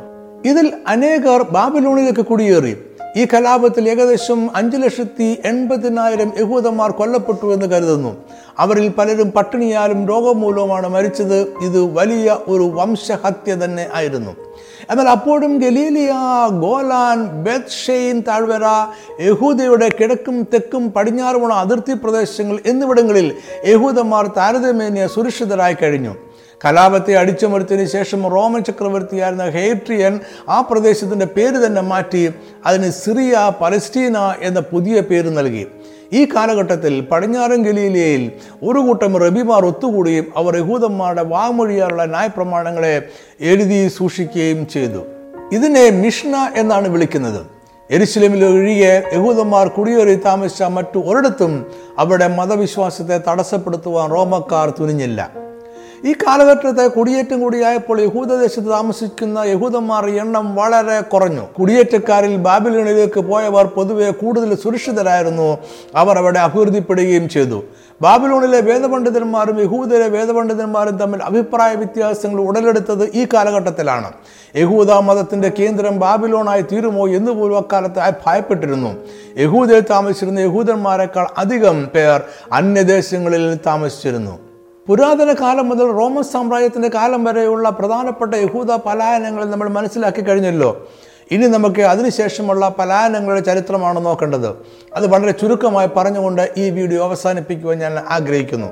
ഇതിൽ അനേകർ ബാബിലോണിലേക്ക് കുടിയേറി. ഈ കലാപത്തിൽ ഏകദേശം അഞ്ചു ലക്ഷത്തി എൺപതിനായിരം യഹൂദന്മാർ കൊല്ലപ്പെട്ടു എന്ന് കരുതുന്നു. അവരിൽ പലരും പട്ടിണിയാലും രോഗം മൂലവുമാണ് മരിച്ചത്. ഇത് വലിയ ഒരു വംശഹത്യ തന്നെ ആയിരുന്നു. എന്നാൽ അപ്പോഴും ഗലീലിയ ഗോലാൻ ബെത്ഷെയിൻ താഴ്വര യഹൂദയുടെ കിഴക്കും തെക്കും പടിഞ്ഞാറുമുള്ള അതിർത്തി പ്രദേശങ്ങൾ എന്നിവിടങ്ങളിൽ യഹൂദന്മാർ താരതമ്യേന സുരക്ഷിതരായി കഴിഞ്ഞു. കലാപത്തെ അടിച്ചമർത്തിയതിനു ശേഷം റോമൻ ചക്രവർത്തിയായിരുന്ന ഹെയ്ട്രിയൻ ആ പ്രദേശത്തിന്റെ പേര് തന്നെ മാറ്റി അതിന് സിറിയ പലസ്റ്റീന എന്ന പുതിയ പേര് നൽകി. ഈ കാലഘട്ടത്തിൽ പടിഞ്ഞാറൻ ഗലീലയിൽ ഒരു കൂട്ടം റബിമാർ ഒത്തുകൂടുകയും അവർ യഹൂദന്മാരുടെ വാമൊഴിയാറുള്ള ന്യായപ്രമാണങ്ങളെ എഴുതി സൂക്ഷിക്കുകയും ചെയ്തു. ഇതിനെ മിഷ്ന എന്നാണ് വിളിക്കുന്നത്. എരിശിലമിൽ ഒഴികെ യഹൂദന്മാർ കുടിയേറി താമസിച്ച മറ്റു ഒരിടത്തും അവരുടെ മതവിശ്വാസത്തെ തടസ്സപ്പെടുത്തുവാൻ റോമക്കാർ തുനിഞ്ഞില്ല. ഈ കാലഘട്ടത്തെ കുടിയേറ്റം കൂടിയായപ്പോൾ യഹൂദദേശത്ത് താമസിക്കുന്ന യഹൂദന്മാർ എണ്ണം വളരെ കുറഞ്ഞു. കുടിയേറ്റക്കാരിൽ ബാബിലോണിലേക്ക് പോയവർ പൊതുവെ കൂടുതൽ സുരക്ഷിതരായിരുന്നു. അവർ അവിടെ അഭിവൃദ്ധിപ്പെടുകയും ചെയ്തു. ബാബിലോണിലെ വേദപണ്ഡിതന്മാരും യഹൂദരെ വേദപണ്ഡിതന്മാരും തമ്മിൽ അഭിപ്രായ വ്യത്യാസങ്ങൾ ഉടലെടുത്തത് ഈ കാലഘട്ടത്തിലാണ്. യഹൂദ മതത്തിന്റെ കേന്ദ്രം ബാബിലോണായി തീരുമോ എന്ന് പോലും അക്കാലത്ത് ഭയപ്പെട്ടിരുന്നു. യഹൂദയിൽ താമസിച്ചിരുന്ന യഹൂദന്മാരെക്കാൾ അധികം പേർ അന്യദേശങ്ങളിൽ താമസിച്ചിരുന്നു. പുരാതന കാലം മുതൽ റോമൻ സാമ്രാജ്യത്തിന്റെ കാലം വരെയുള്ള പ്രധാനപ്പെട്ട യഹൂദ പലായനങ്ങൾ നമ്മൾ മനസ്സിലാക്കി കഴിഞ്ഞല്ലോ. ഇനി നമുക്ക് അതിനുശേഷമുള്ള പലായനങ്ങളുടെ ചരിത്രമാണ് നോക്കേണ്ടത്. അത് വളരെ ചുരുക്കമായി പറഞ്ഞുകൊണ്ട് ഈ വീഡിയോ അവസാനിപ്പിക്കുവാൻ ഞാൻ ആഗ്രഹിക്കുന്നു.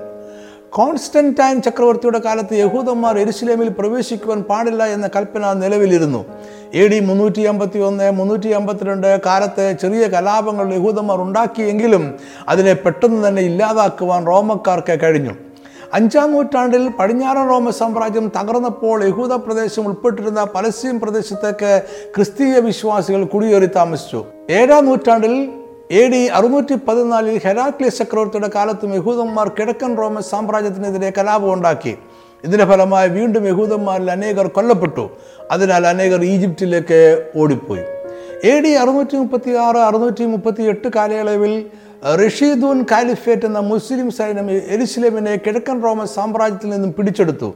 കോൺസ്റ്റന്റൈൻ ചക്രവർത്തിയുടെ കാലത്ത് യഹൂദന്മാർ എരുസലേമിൽ പ്രവേശിക്കുവാൻ പാടില്ല എന്ന കൽപ്പന നിലവിലിരുന്നു. എ ഡി മുന്നൂറ്റി അമ്പത്തി ഒന്ന് മുന്നൂറ്റി അമ്പത്തിരണ്ട് കാലത്തെ ചെറിയ കലാപങ്ങൾ യഹൂദന്മാർ ഉണ്ടാക്കിയെങ്കിലും അതിനെ പെട്ടെന്ന് തന്നെ ഇല്ലാതാക്കുവാൻ റോമക്കാർക്ക് കഴിഞ്ഞു. അഞ്ചാം നൂറ്റാണ്ടിൽ പടിഞ്ഞാറൻ റോമ സാമ്രാജ്യം തകർന്നപ്പോൾ യഹൂദ പ്രദേശം ഉൾപ്പെട്ടിരുന്ന പലസ്തീൻ പ്രദേശത്തേക്ക് ക്രിസ്തീയ വിശ്വാസികൾ കുടിയേറി താമസിച്ചു. ഏഴാം നൂറ്റാണ്ടിൽ എ ഡി അറുന്നൂറ്റി പതിനാലിൽ ഹെരാക്ലിയസ് ചക്രവർത്തിയുടെ കാലത്തും യഹൂദന്മാർ കിഴക്കൻ റോമൻ സാമ്രാജ്യത്തിനെതിരെ കലാപം ഉണ്ടാക്കി. ഇതിന്റെ ഫലമായി വീണ്ടും യഹൂദന്മാരിൽ അനേകർ കൊല്ലപ്പെട്ടു. അതിനാൽ അനേകർ ഈജിപ്തിലേക്ക് ഓടിപ്പോയി. എ ഡി അറുന്നൂറ്റി മുപ്പത്തി ആറ് അറുന്നൂറ്റി മുപ്പത്തി എട്ട് കാലയളവിൽ റഷീദൂൻ കാലിഫേറ്റ് എന്ന മുസ്ലിം സൈന്യം എരുസലേമിനെ കിഴക്കൻ റോമൻ സാമ്രാജ്യത്തിൽ നിന്നും പിടിച്ചെടുത്തു.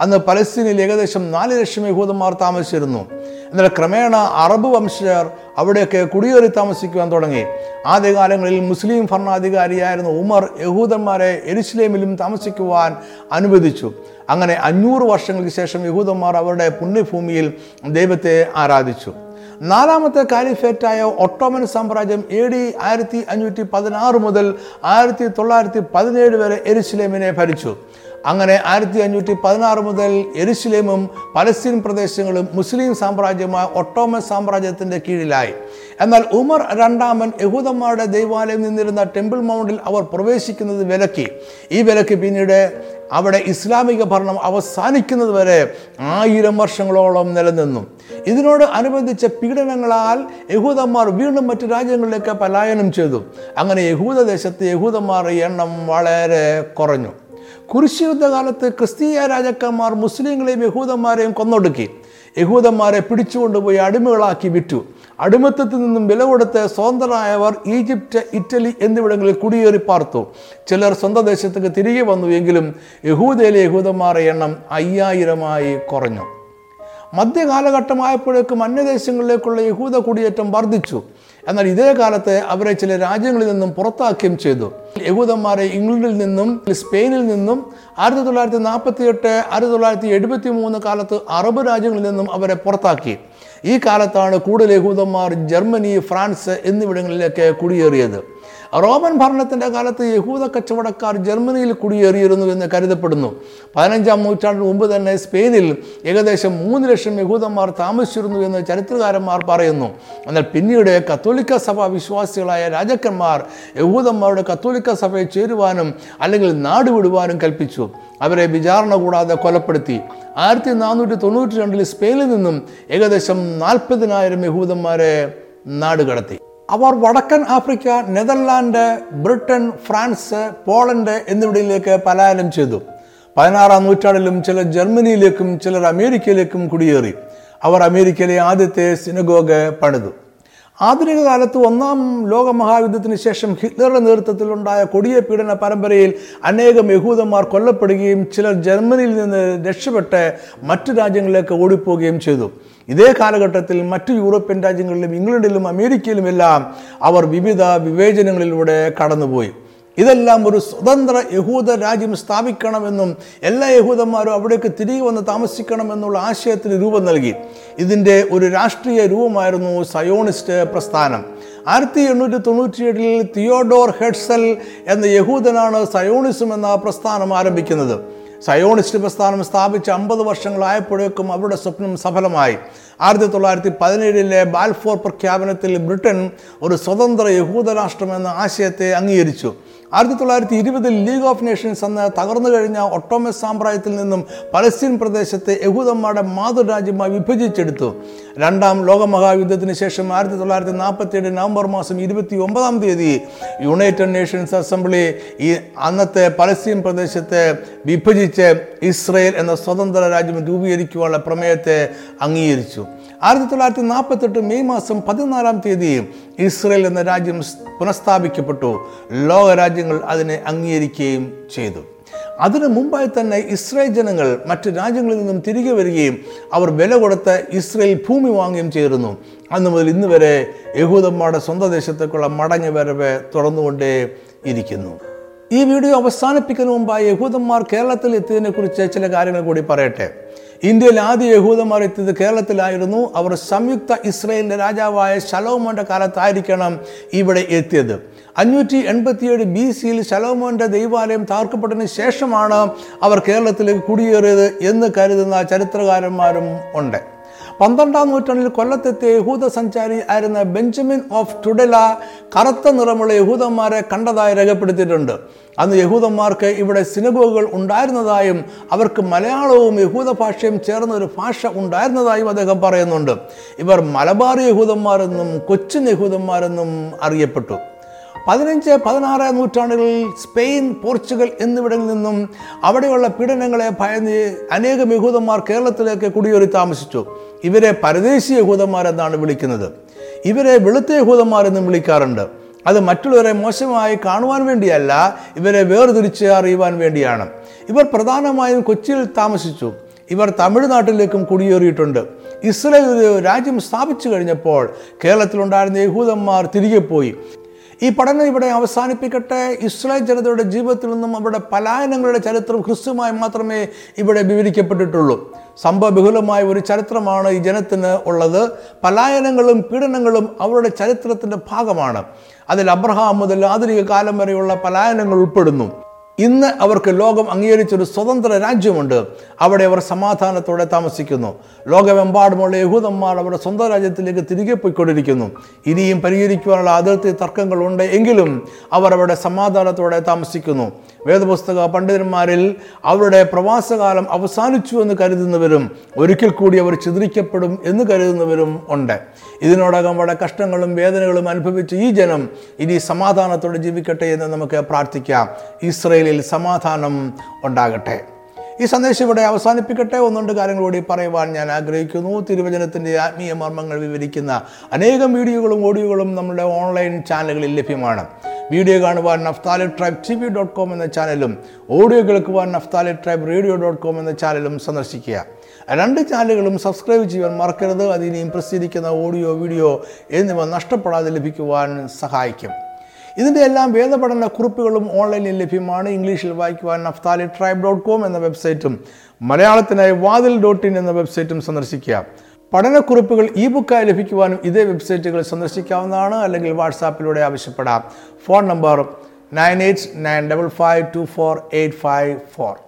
അന്ന് പലസ്തീനിൽ ഏകദേശം നാല് ലക്ഷം യഹൂദന്മാർ താമസിച്ചിരുന്നു. എന്നാൽ ക്രമേണ അറബ് വംശജർ അവിടെയൊക്കെ കുടിയേറി താമസിക്കുവാൻ തുടങ്ങി. ആദ്യകാലങ്ങളിൽ മുസ്ലിം ഭരണാധികാരിയായിരുന്ന ഉമർ യഹൂദന്മാരെ എരുസലേമിലും താമസിക്കുവാൻ അനുവദിച്ചു. അങ്ങനെ അഞ്ഞൂറ് വർഷങ്ങൾക്ക് ശേഷം യഹൂദന്മാർ അവരുടെ പുണ്യഭൂമിയിൽ ദൈവത്തെ ആരാധിച്ചു. നാലാമത്തെ കാലിഫേറ്റായ ഒട്ടോമൻ സാമ്രാജ്യം എ ഡി ആയിരത്തി അഞ്ഞൂറ്റി പതിനാറ് മുതൽ ആയിരത്തി തൊള്ളായിരത്തി പതിനേഴ് വരെ എരുസലേമിനെ ഭരിച്ചു. അങ്ങനെ ആയിരത്തി അഞ്ഞൂറ്റി പതിനാറ് മുതൽ എരുസലേമും പലസ്തീൻ പ്രദേശങ്ങളും മുസ്ലിം സാമ്രാജ്യമായ ഒട്ടോമൻ സാമ്രാജ്യത്തിന്റെ കീഴിലായി. എന്നാൽ ഉമർ രണ്ടാമൻ യഹൂദന്മാരുടെ ദൈവാലയം നിന്നിരുന്ന ടെമ്പിൾ മൗണ്ടിൽ അവർ പ്രവേശിക്കുന്നത് വിലക്കി. ഈ വിലക്ക് പിന്നീട് അവിടെ ഇസ്ലാമിക ഭരണം അവസാനിക്കുന്നത് വരെ ആയിരം വർഷങ്ങളോളം നിലനിന്നു. ഇതിനോട് അനുബന്ധിച്ച പീഡനങ്ങളാൽ യഹൂദന്മാർ വീണ്ടും മറ്റു രാജ്യങ്ങളിലേക്ക് പലായനം ചെയ്തു. അങ്ങനെ യഹൂദദേശത്ത് യഹൂദന്മാരുടെ എണ്ണം വളരെ കുറഞ്ഞു. കുരിശുയുദ്ധകാലത്ത് ക്രിസ്തീയ രാജാക്കന്മാർ മുസ്ലിങ്ങളെയും യഹൂദന്മാരെയും കൊന്നൊടുക്കി. യഹൂദന്മാരെ പിടിച്ചുകൊണ്ടുപോയി അടിമകളാക്കി വിറ്റു. അടിമത്തത്തിൽ നിന്നും വില കൊടുത്ത് സ്വതന്ത്രരായവർ ഈജിപ്റ്റ് ഇറ്റലി എന്നിവിടങ്ങളിൽ കുടിയേറി പാർത്തു. ചിലർ സ്വന്തം ദേശത്തേക്ക് തിരികെ വന്നു. എങ്കിലും യഹൂദയിലെ യഹൂദന്മാരുടെ എണ്ണം അയ്യായിരമായി കുറഞ്ഞു. മധ്യകാലഘട്ടമായപ്പോഴേക്കും അന്യദേശങ്ങളിലേക്കുള്ള യഹൂദ കുടിയേറ്റം വർദ്ധിച്ചു. എന്നാൽ ഇതേ കാലത്ത് അവരെ ചില രാജ്യങ്ങളിൽ നിന്നും പുറത്താക്കുകയും ചെയ്തു. യഹൂദന്മാരെ ഇംഗ്ലണ്ടിൽ നിന്നും സ്പെയിനിൽ നിന്നും ആയിരത്തി തൊള്ളായിരത്തി നാൽപ്പത്തി എട്ട് ആയിരത്തി തൊള്ളായിരത്തി എഴുപത്തി മൂന്ന് കാലത്ത് അറബ് രാജ്യങ്ങളിൽ നിന്നും അവരെ പുറത്താക്കി. ഈ കാലത്താണ് കൂടുതൽ യഹൂദന്മാർ ജർമ്മനി ഫ്രാൻസ് എന്നിവിടങ്ങളിലേക്ക് കുടിയേറിയത്. റോമൻ ഭരണത്തിന്റെ കാലത്ത് യഹൂദ കച്ചവടക്കാർ ജർമ്മനിയിൽ കുടിയേറിയിരുന്നു എന്ന് കരുതപ്പെടുന്നു. പതിനഞ്ചാം നൂറ്റാണ്ടിന് മുമ്പ് തന്നെ സ്പെയിനിൽ ഏകദേശം മൂന്ന് ലക്ഷം യഹൂദന്മാർ താമസിച്ചിരുന്നു എന്ന് ചരിത്രകാരന്മാർ പറയുന്നു. എന്നാൽ പിന്നീട് കത്തോലിക്ക സഭ വിശ്വാസികളായ രാജാക്കന്മാർ യഹൂദന്മാരുടെ കത്തോലിക്ക സഭയെ ചേരുവാനും അല്ലെങ്കിൽ നാടുവിടുവാനും കൽപ്പിച്ചു. അവരെ വിചാരണ കൂടാതെ കൊലപ്പെടുത്തി. ആയിരത്തി നാനൂറ്റി തൊണ്ണൂറ്റി രണ്ടിൽ സ്പെയിനിൽ നിന്നും ഏകദേശം നാൽപ്പതിനായിരം യഹൂദന്മാരെ നാടുകടത്തി അവർ വടക്കൻ Africa Netherland Britain France Poland എന്നിവിടങ്ങളിലേക്ക് പലായനം ചെയ്തു. പതിനാറാം നൂറ്റാണ്ടിലും ചിലർ ജർമ്മനിയിലേക്കും ചിലർ അമേരിക്കയിലേക്കും കുടിയേറി. അവർ അമേരിക്കയിലെ ആദ്യത്തെ സിനഗോഗ് പണിതു. ആധുനിക കാലത്ത് ഒന്നാം ലോക മഹായുദ്ധത്തിന് ശേഷം ഹിറ്റ്ലറുടെ നേതൃത്വത്തിലുണ്ടായ കൊടിയ പീഡന പരമ്പരയിൽ അനേകം യഹൂദന്മാർ കൊല്ലപ്പെടുകയും ചിലർ ജർമ്മനിയിൽ നിന്ന് രക്ഷപ്പെട്ട് മറ്റു രാജ്യങ്ങളിലേക്ക് ഓടിപ്പോവുകയും ചെയ്തു. ഇതേ കാലഘട്ടത്തിൽ മറ്റു യൂറോപ്യൻ രാജ്യങ്ങളിലും ഇംഗ്ലണ്ടിലും അമേരിക്കയിലും എല്ലാം അവർ വിവിധ വിവേചനങ്ങളിലൂടെ കടന്നുപോയി. ഇതെല്ലാം ഒരു സ്വതന്ത്ര യഹൂദ രാജ്യം സ്ഥാപിക്കണമെന്നും എല്ലാ യഹൂദന്മാരും അവിടേക്ക് തിരികെ വന്ന് താമസിക്കണമെന്നുള്ള ആശയത്തിന് രൂപം നൽകി. ഇതിന്റെ ഒരു രാഷ്ട്രീയ രൂപമായിരുന്നു സയോണിസ്റ്റ് പ്രസ്ഥാനം. ആയിരത്തി എണ്ണൂറ്റി തൊണ്ണൂറ്റിയേഴിൽ തിയോഡോർ ഹെഡ്സൽ എന്ന യഹൂദനാണ് സയോണിസം എന്ന പ്രസ്ഥാനം ആരംഭിക്കുന്നത്. സയോണിസ്റ്റ് പ്രസ്ഥാനം സ്ഥാപിച്ച അമ്പത് വർഷങ്ങളായപ്പോഴേക്കും അവരുടെ സ്വപ്നം സഫലമായി. ആയിരത്തി തൊള്ളായിരത്തി പതിനേഴിലെ ബാൽഫോർ പ്രഖ്യാപനത്തിൽ ബ്രിട്ടൻ ഒരു സ്വതന്ത്ര യഹൂദരാഷ്ട്രമെന്ന ആശയത്തെ അംഗീകരിച്ചു. ആയിരത്തി തൊള്ളായിരത്തി ഇരുപതിൽ ലീഗ് ഓഫ് നേഷൻസ് എന്ന തകർന്നു കഴിഞ്ഞ ഒട്ടോമസ് സാമ്രാജ്യത്തിൽ നിന്നും പലസ്തീൻ പ്രദേശത്തെ യഹൂദന്മാരുടെ മാതൃരാജ്യമായി വിഭജിച്ചെടുത്തു. രണ്ടാം ലോകമഹായുദ്ധത്തിന് ശേഷം ആയിരത്തി തൊള്ളായിരത്തി നാൽപ്പത്തി ഏഴ് നവംബർ മാസം ഇരുപത്തി ഒമ്പതാം തീയതി യുണൈറ്റഡ് നേഷൻസ് അസംബ്ലി ഈ അന്നത്തെ പലസ്തീൻ പ്രദേശത്തെ വിഭജിച്ച് ഇസ്രയേൽ എന്ന സ്വതന്ത്ര രാജ്യം രൂപീകരിക്കുവാനുള്ള പ്രമേയത്തെ അംഗീകരിച്ചു. ആയിരത്തി തൊള്ളായിരത്തി നാൽപ്പത്തെട്ട് മെയ് മാസം പതിനാലാം തീയതി ഇസ്രയേൽ എന്ന രാജ്യം പുനഃസ്ഥാപിക്കപ്പെട്ടു. ലോകരാജ്യങ്ങൾ അതിനെ അംഗീകരിക്കുകയും ചെയ്തു. അതിനു മുമ്പായി തന്നെ ഇസ്രായേൽ ജനങ്ങൾ മറ്റ് രാജ്യങ്ങളിൽ നിന്നും തിരികെ വരികയും അവർ വില കൊടുത്ത് ഇസ്രയേൽ ഭൂമി വാങ്ങുകയും ചെയ്തിരുന്നു. അന്ന് മുതൽ ഇന്ന് വരെ യഹൂദന്മാരുടെ സ്വന്തം ദേശത്തേക്കുള്ള മടങ്ങി വരവ് തുറന്നുകൊണ്ടേ ഇരിക്കുന്നു. ഈ വീഡിയോ അവസാനിപ്പിക്കുന്നതിന് മുമ്പായി യഹൂദന്മാർ കേരളത്തിൽ എത്തിയതിനെക്കുറിച്ച് ചില കാര്യങ്ങൾ കൂടി പറയട്ടെ. ഇന്ത്യയിൽ ആദ്യ യഹൂദന്മാർ എത്തിയത് കേരളത്തിലായിരുന്നു. അവർ സംയുക്ത ഇസ്രയേലിന്റെ രാജാവായ ശലോമോന്റെ കാലത്തായിരിക്കണം ഇവിടെ എത്തിയത്. അഞ്ഞൂറ്റി എൺപത്തിയേഴ് ബി സിയിൽ ശലോമോന്റെ ദൈവാലയം താർക്കപ്പെട്ടതിന് ശേഷമാണ് അവർ കേരളത്തിലേക്ക് കുടിയേറിയത് എന്ന് കരുതുന്ന ചരിത്രകാരന്മാരും ഉണ്ട്. പന്ത്രണ്ടാം നൂറ്റാണ്ടിൽ കൊല്ലത്തെത്തിയ യഹൂദ സഞ്ചാരി ആയിരുന്ന ബെഞ്ചമിൻ ഓഫ് ടുഡല കറുത്ത നിറമുള്ള യഹൂദന്മാരെ കണ്ടതായി രേഖപ്പെടുത്തിയിട്ടുണ്ട്. അന്ന് യഹൂദന്മാർക്ക് ഇവിടെ സിനഗോഗുകൾ ഉണ്ടായിരുന്നതായും അവർക്ക് മലയാളവും യഹൂദ ഭാഷയും ചേർന്ന ഒരു ഭാഷ ഉണ്ടായിരുന്നതായും അദ്ദേഹം പറയുന്നുണ്ട്. ഇവർ മലബാർ യഹൂദന്മാരെന്നും കൊച്ചിൻ യഹൂദന്മാരെന്നും അറിയപ്പെട്ടു. പതിനഞ്ച് പതിനാറ് നൂറ്റാണ്ടുകളിൽ സ്പെയിൻ പോർച്ചുഗൽ എന്നിവിടങ്ങളിൽ നിന്നും അവിടെയുള്ള പീഡനങ്ങളെ ഭയന്ന് അനേകം യഹൂദന്മാർ കേരളത്തിലേക്ക് കുടിയേറി താമസിച്ചു. ഇവരെ പരദേശി യഹൂദന്മാർ എന്നാണ് വിളിക്കുന്നത്. ഇവരെ വെളുത്ത യഹൂദന്മാർ എന്നും വിളിക്കാറുണ്ട്. അത് മറ്റുള്ളവരെ മോശമായി കാണുവാൻ വേണ്ടിയല്ല ഇവരെ വേർതിരിച്ച് അറിയുവാൻ വേണ്ടിയാണ്. ഇവർ പ്രധാനമായും കൊച്ചിയിൽ താമസിച്ചു. ഇവർ തമിഴ്നാട്ടിലേക്കും കുടിയേറിയിട്ടുണ്ട്. ഇസ്രയേൽ രാജ്യം സ്ഥാപിച്ചു കഴിഞ്ഞപ്പോൾ കേരളത്തിലുണ്ടായിരുന്ന യഹൂദന്മാർ തിരികെ പോയി. ഈ പഠനം ഇവിടെ അവസാനിപ്പിക്കട്ടെ. ഇസ്രായേൽ ജനതയുടെ ജീവിതത്തിൽ നിന്നും അവരുടെ പലായനങ്ങളുടെ ചരിത്രം ക്രിസ്തുമായി മാത്രമേ ഇവിടെ വിവരിക്കപ്പെട്ടിട്ടുള്ളൂ. സംഭവബഹുലമായ ഒരു ചരിത്രമാണ് ഈ ജനത്തിന് ഉള്ളത്. പലായനങ്ങളും പീഡനങ്ങളും അവരുടെ ചരിത്രത്തിന്റെ ഭാഗമാണ്. അതിൽ അബ്രഹാം മുതൽ ആധുനിക കാലം വരെയുള്ള പലായനങ്ങൾ ഉൾപ്പെടുന്നു. ഇന്ന് അവർക്ക് ലോകം അംഗീകരിച്ചൊരു സ്വതന്ത്ര രാജ്യമുണ്ട്. അവിടെ അവർ സമാധാനത്തോടെ താമസിക്കുന്നു. ലോകമെമ്പാടുമുള്ള യഹൂദന്മാർ അവരുടെ സ്വന്തം രാജ്യത്തിലേക്ക് തിരികെ പോയിക്കൊണ്ടിരിക്കുന്നു. ഇനിയും പരിഹരിക്കുവാനുള്ള അതിർത്തി തർക്കങ്ങളുണ്ട് എങ്കിലും അവർ അവരുടെ സമാധാനത്തോടെ താമസിക്കുന്നു. വേദപുസ്തക പണ്ഡിതന്മാരിൽ അവരുടെ പ്രവാസകാലം അവസാനിച്ചു എന്ന് കരുതുന്നവരും ഒരിക്കൽ കൂടി അവർ ചിതിരിക്കപ്പെടും എന്ന് കരുതുന്നവരും ഉണ്ട്. ഇതിനോടകം വളരെ കഷ്ടങ്ങളും വേദനകളും അനുഭവിച്ച ഈ ജനം ഇനി സമാധാനത്തോടെ ജീവിക്കട്ടെ എന്ന് നമുക്ക് പ്രാർത്ഥിക്കാം. ഇസ്രയേലിൽ സമാധാനം ഉണ്ടാകട്ടെ. ഈ സന്ദേശം ഇവിടെ അവസാനിപ്പിക്കട്ടെ. ഒന്നുണ്ട് കാര്യങ്ങൾ കൂടി പറയുവാൻ ഞാൻ ആഗ്രഹിക്കുന്നു. തിരുവചനത്തിന്റെ ആത്മീയ മർമ്മങ്ങൾ വിവരിക്കുന്ന അനേകം വീഡിയോകളും ഓഡിയോകളും നമ്മുടെ ഓൺലൈൻ ചാനലുകളിൽ ലഭ്യമാണ്. വീഡിയോ കാണുവാൻ Naphtali tribe T V dot com എന്ന ചാനലും ഓഡിയോ കേൾക്കുവാൻ Naphtali tribe radio dot com എന്ന ചാനലും സന്ദർശിക്കുക. രണ്ട് ചാനലുകളും സബ്സ്ക്രൈബ് ചെയ്യാൻ മറക്കരുത്. അതിനെയും പ്രസിദ്ധീകരിക്കുന്ന ഓഡിയോ വീഡിയോ എന്നിവ നഷ്ടപ്പെടാതെ ലഭിക്കുവാൻ സഹായിക്കും. ഇതിന്റെ എല്ലാം വേദപഠന കുറിപ്പുകളും ഓൺലൈനിൽ ലഭ്യമാണ്. ഇംഗ്ലീഷിൽ വായിക്കുവാൻ നഫ്താലി ട്രൈബ് ഡോട്ട് കോം എന്ന വെബ്സൈറ്റും മലയാളത്തിനായി വാതിൽ ഡോട്ട് ഇൻ എന്ന വെബ്സൈറ്റും സന്ദർശിക്കുക. പഠനക്കുറിപ്പുകൾ ഇ ബുക്കായി ലഭിക്കുവാനും ഇതേ വെബ്സൈറ്റുകൾ സന്ദർശിക്കാവുന്നതാണ്. അല്ലെങ്കിൽ വാട്സാപ്പിലൂടെ ആവശ്യപ്പെടാം. Phone number nine eight nine double five two four eight five four.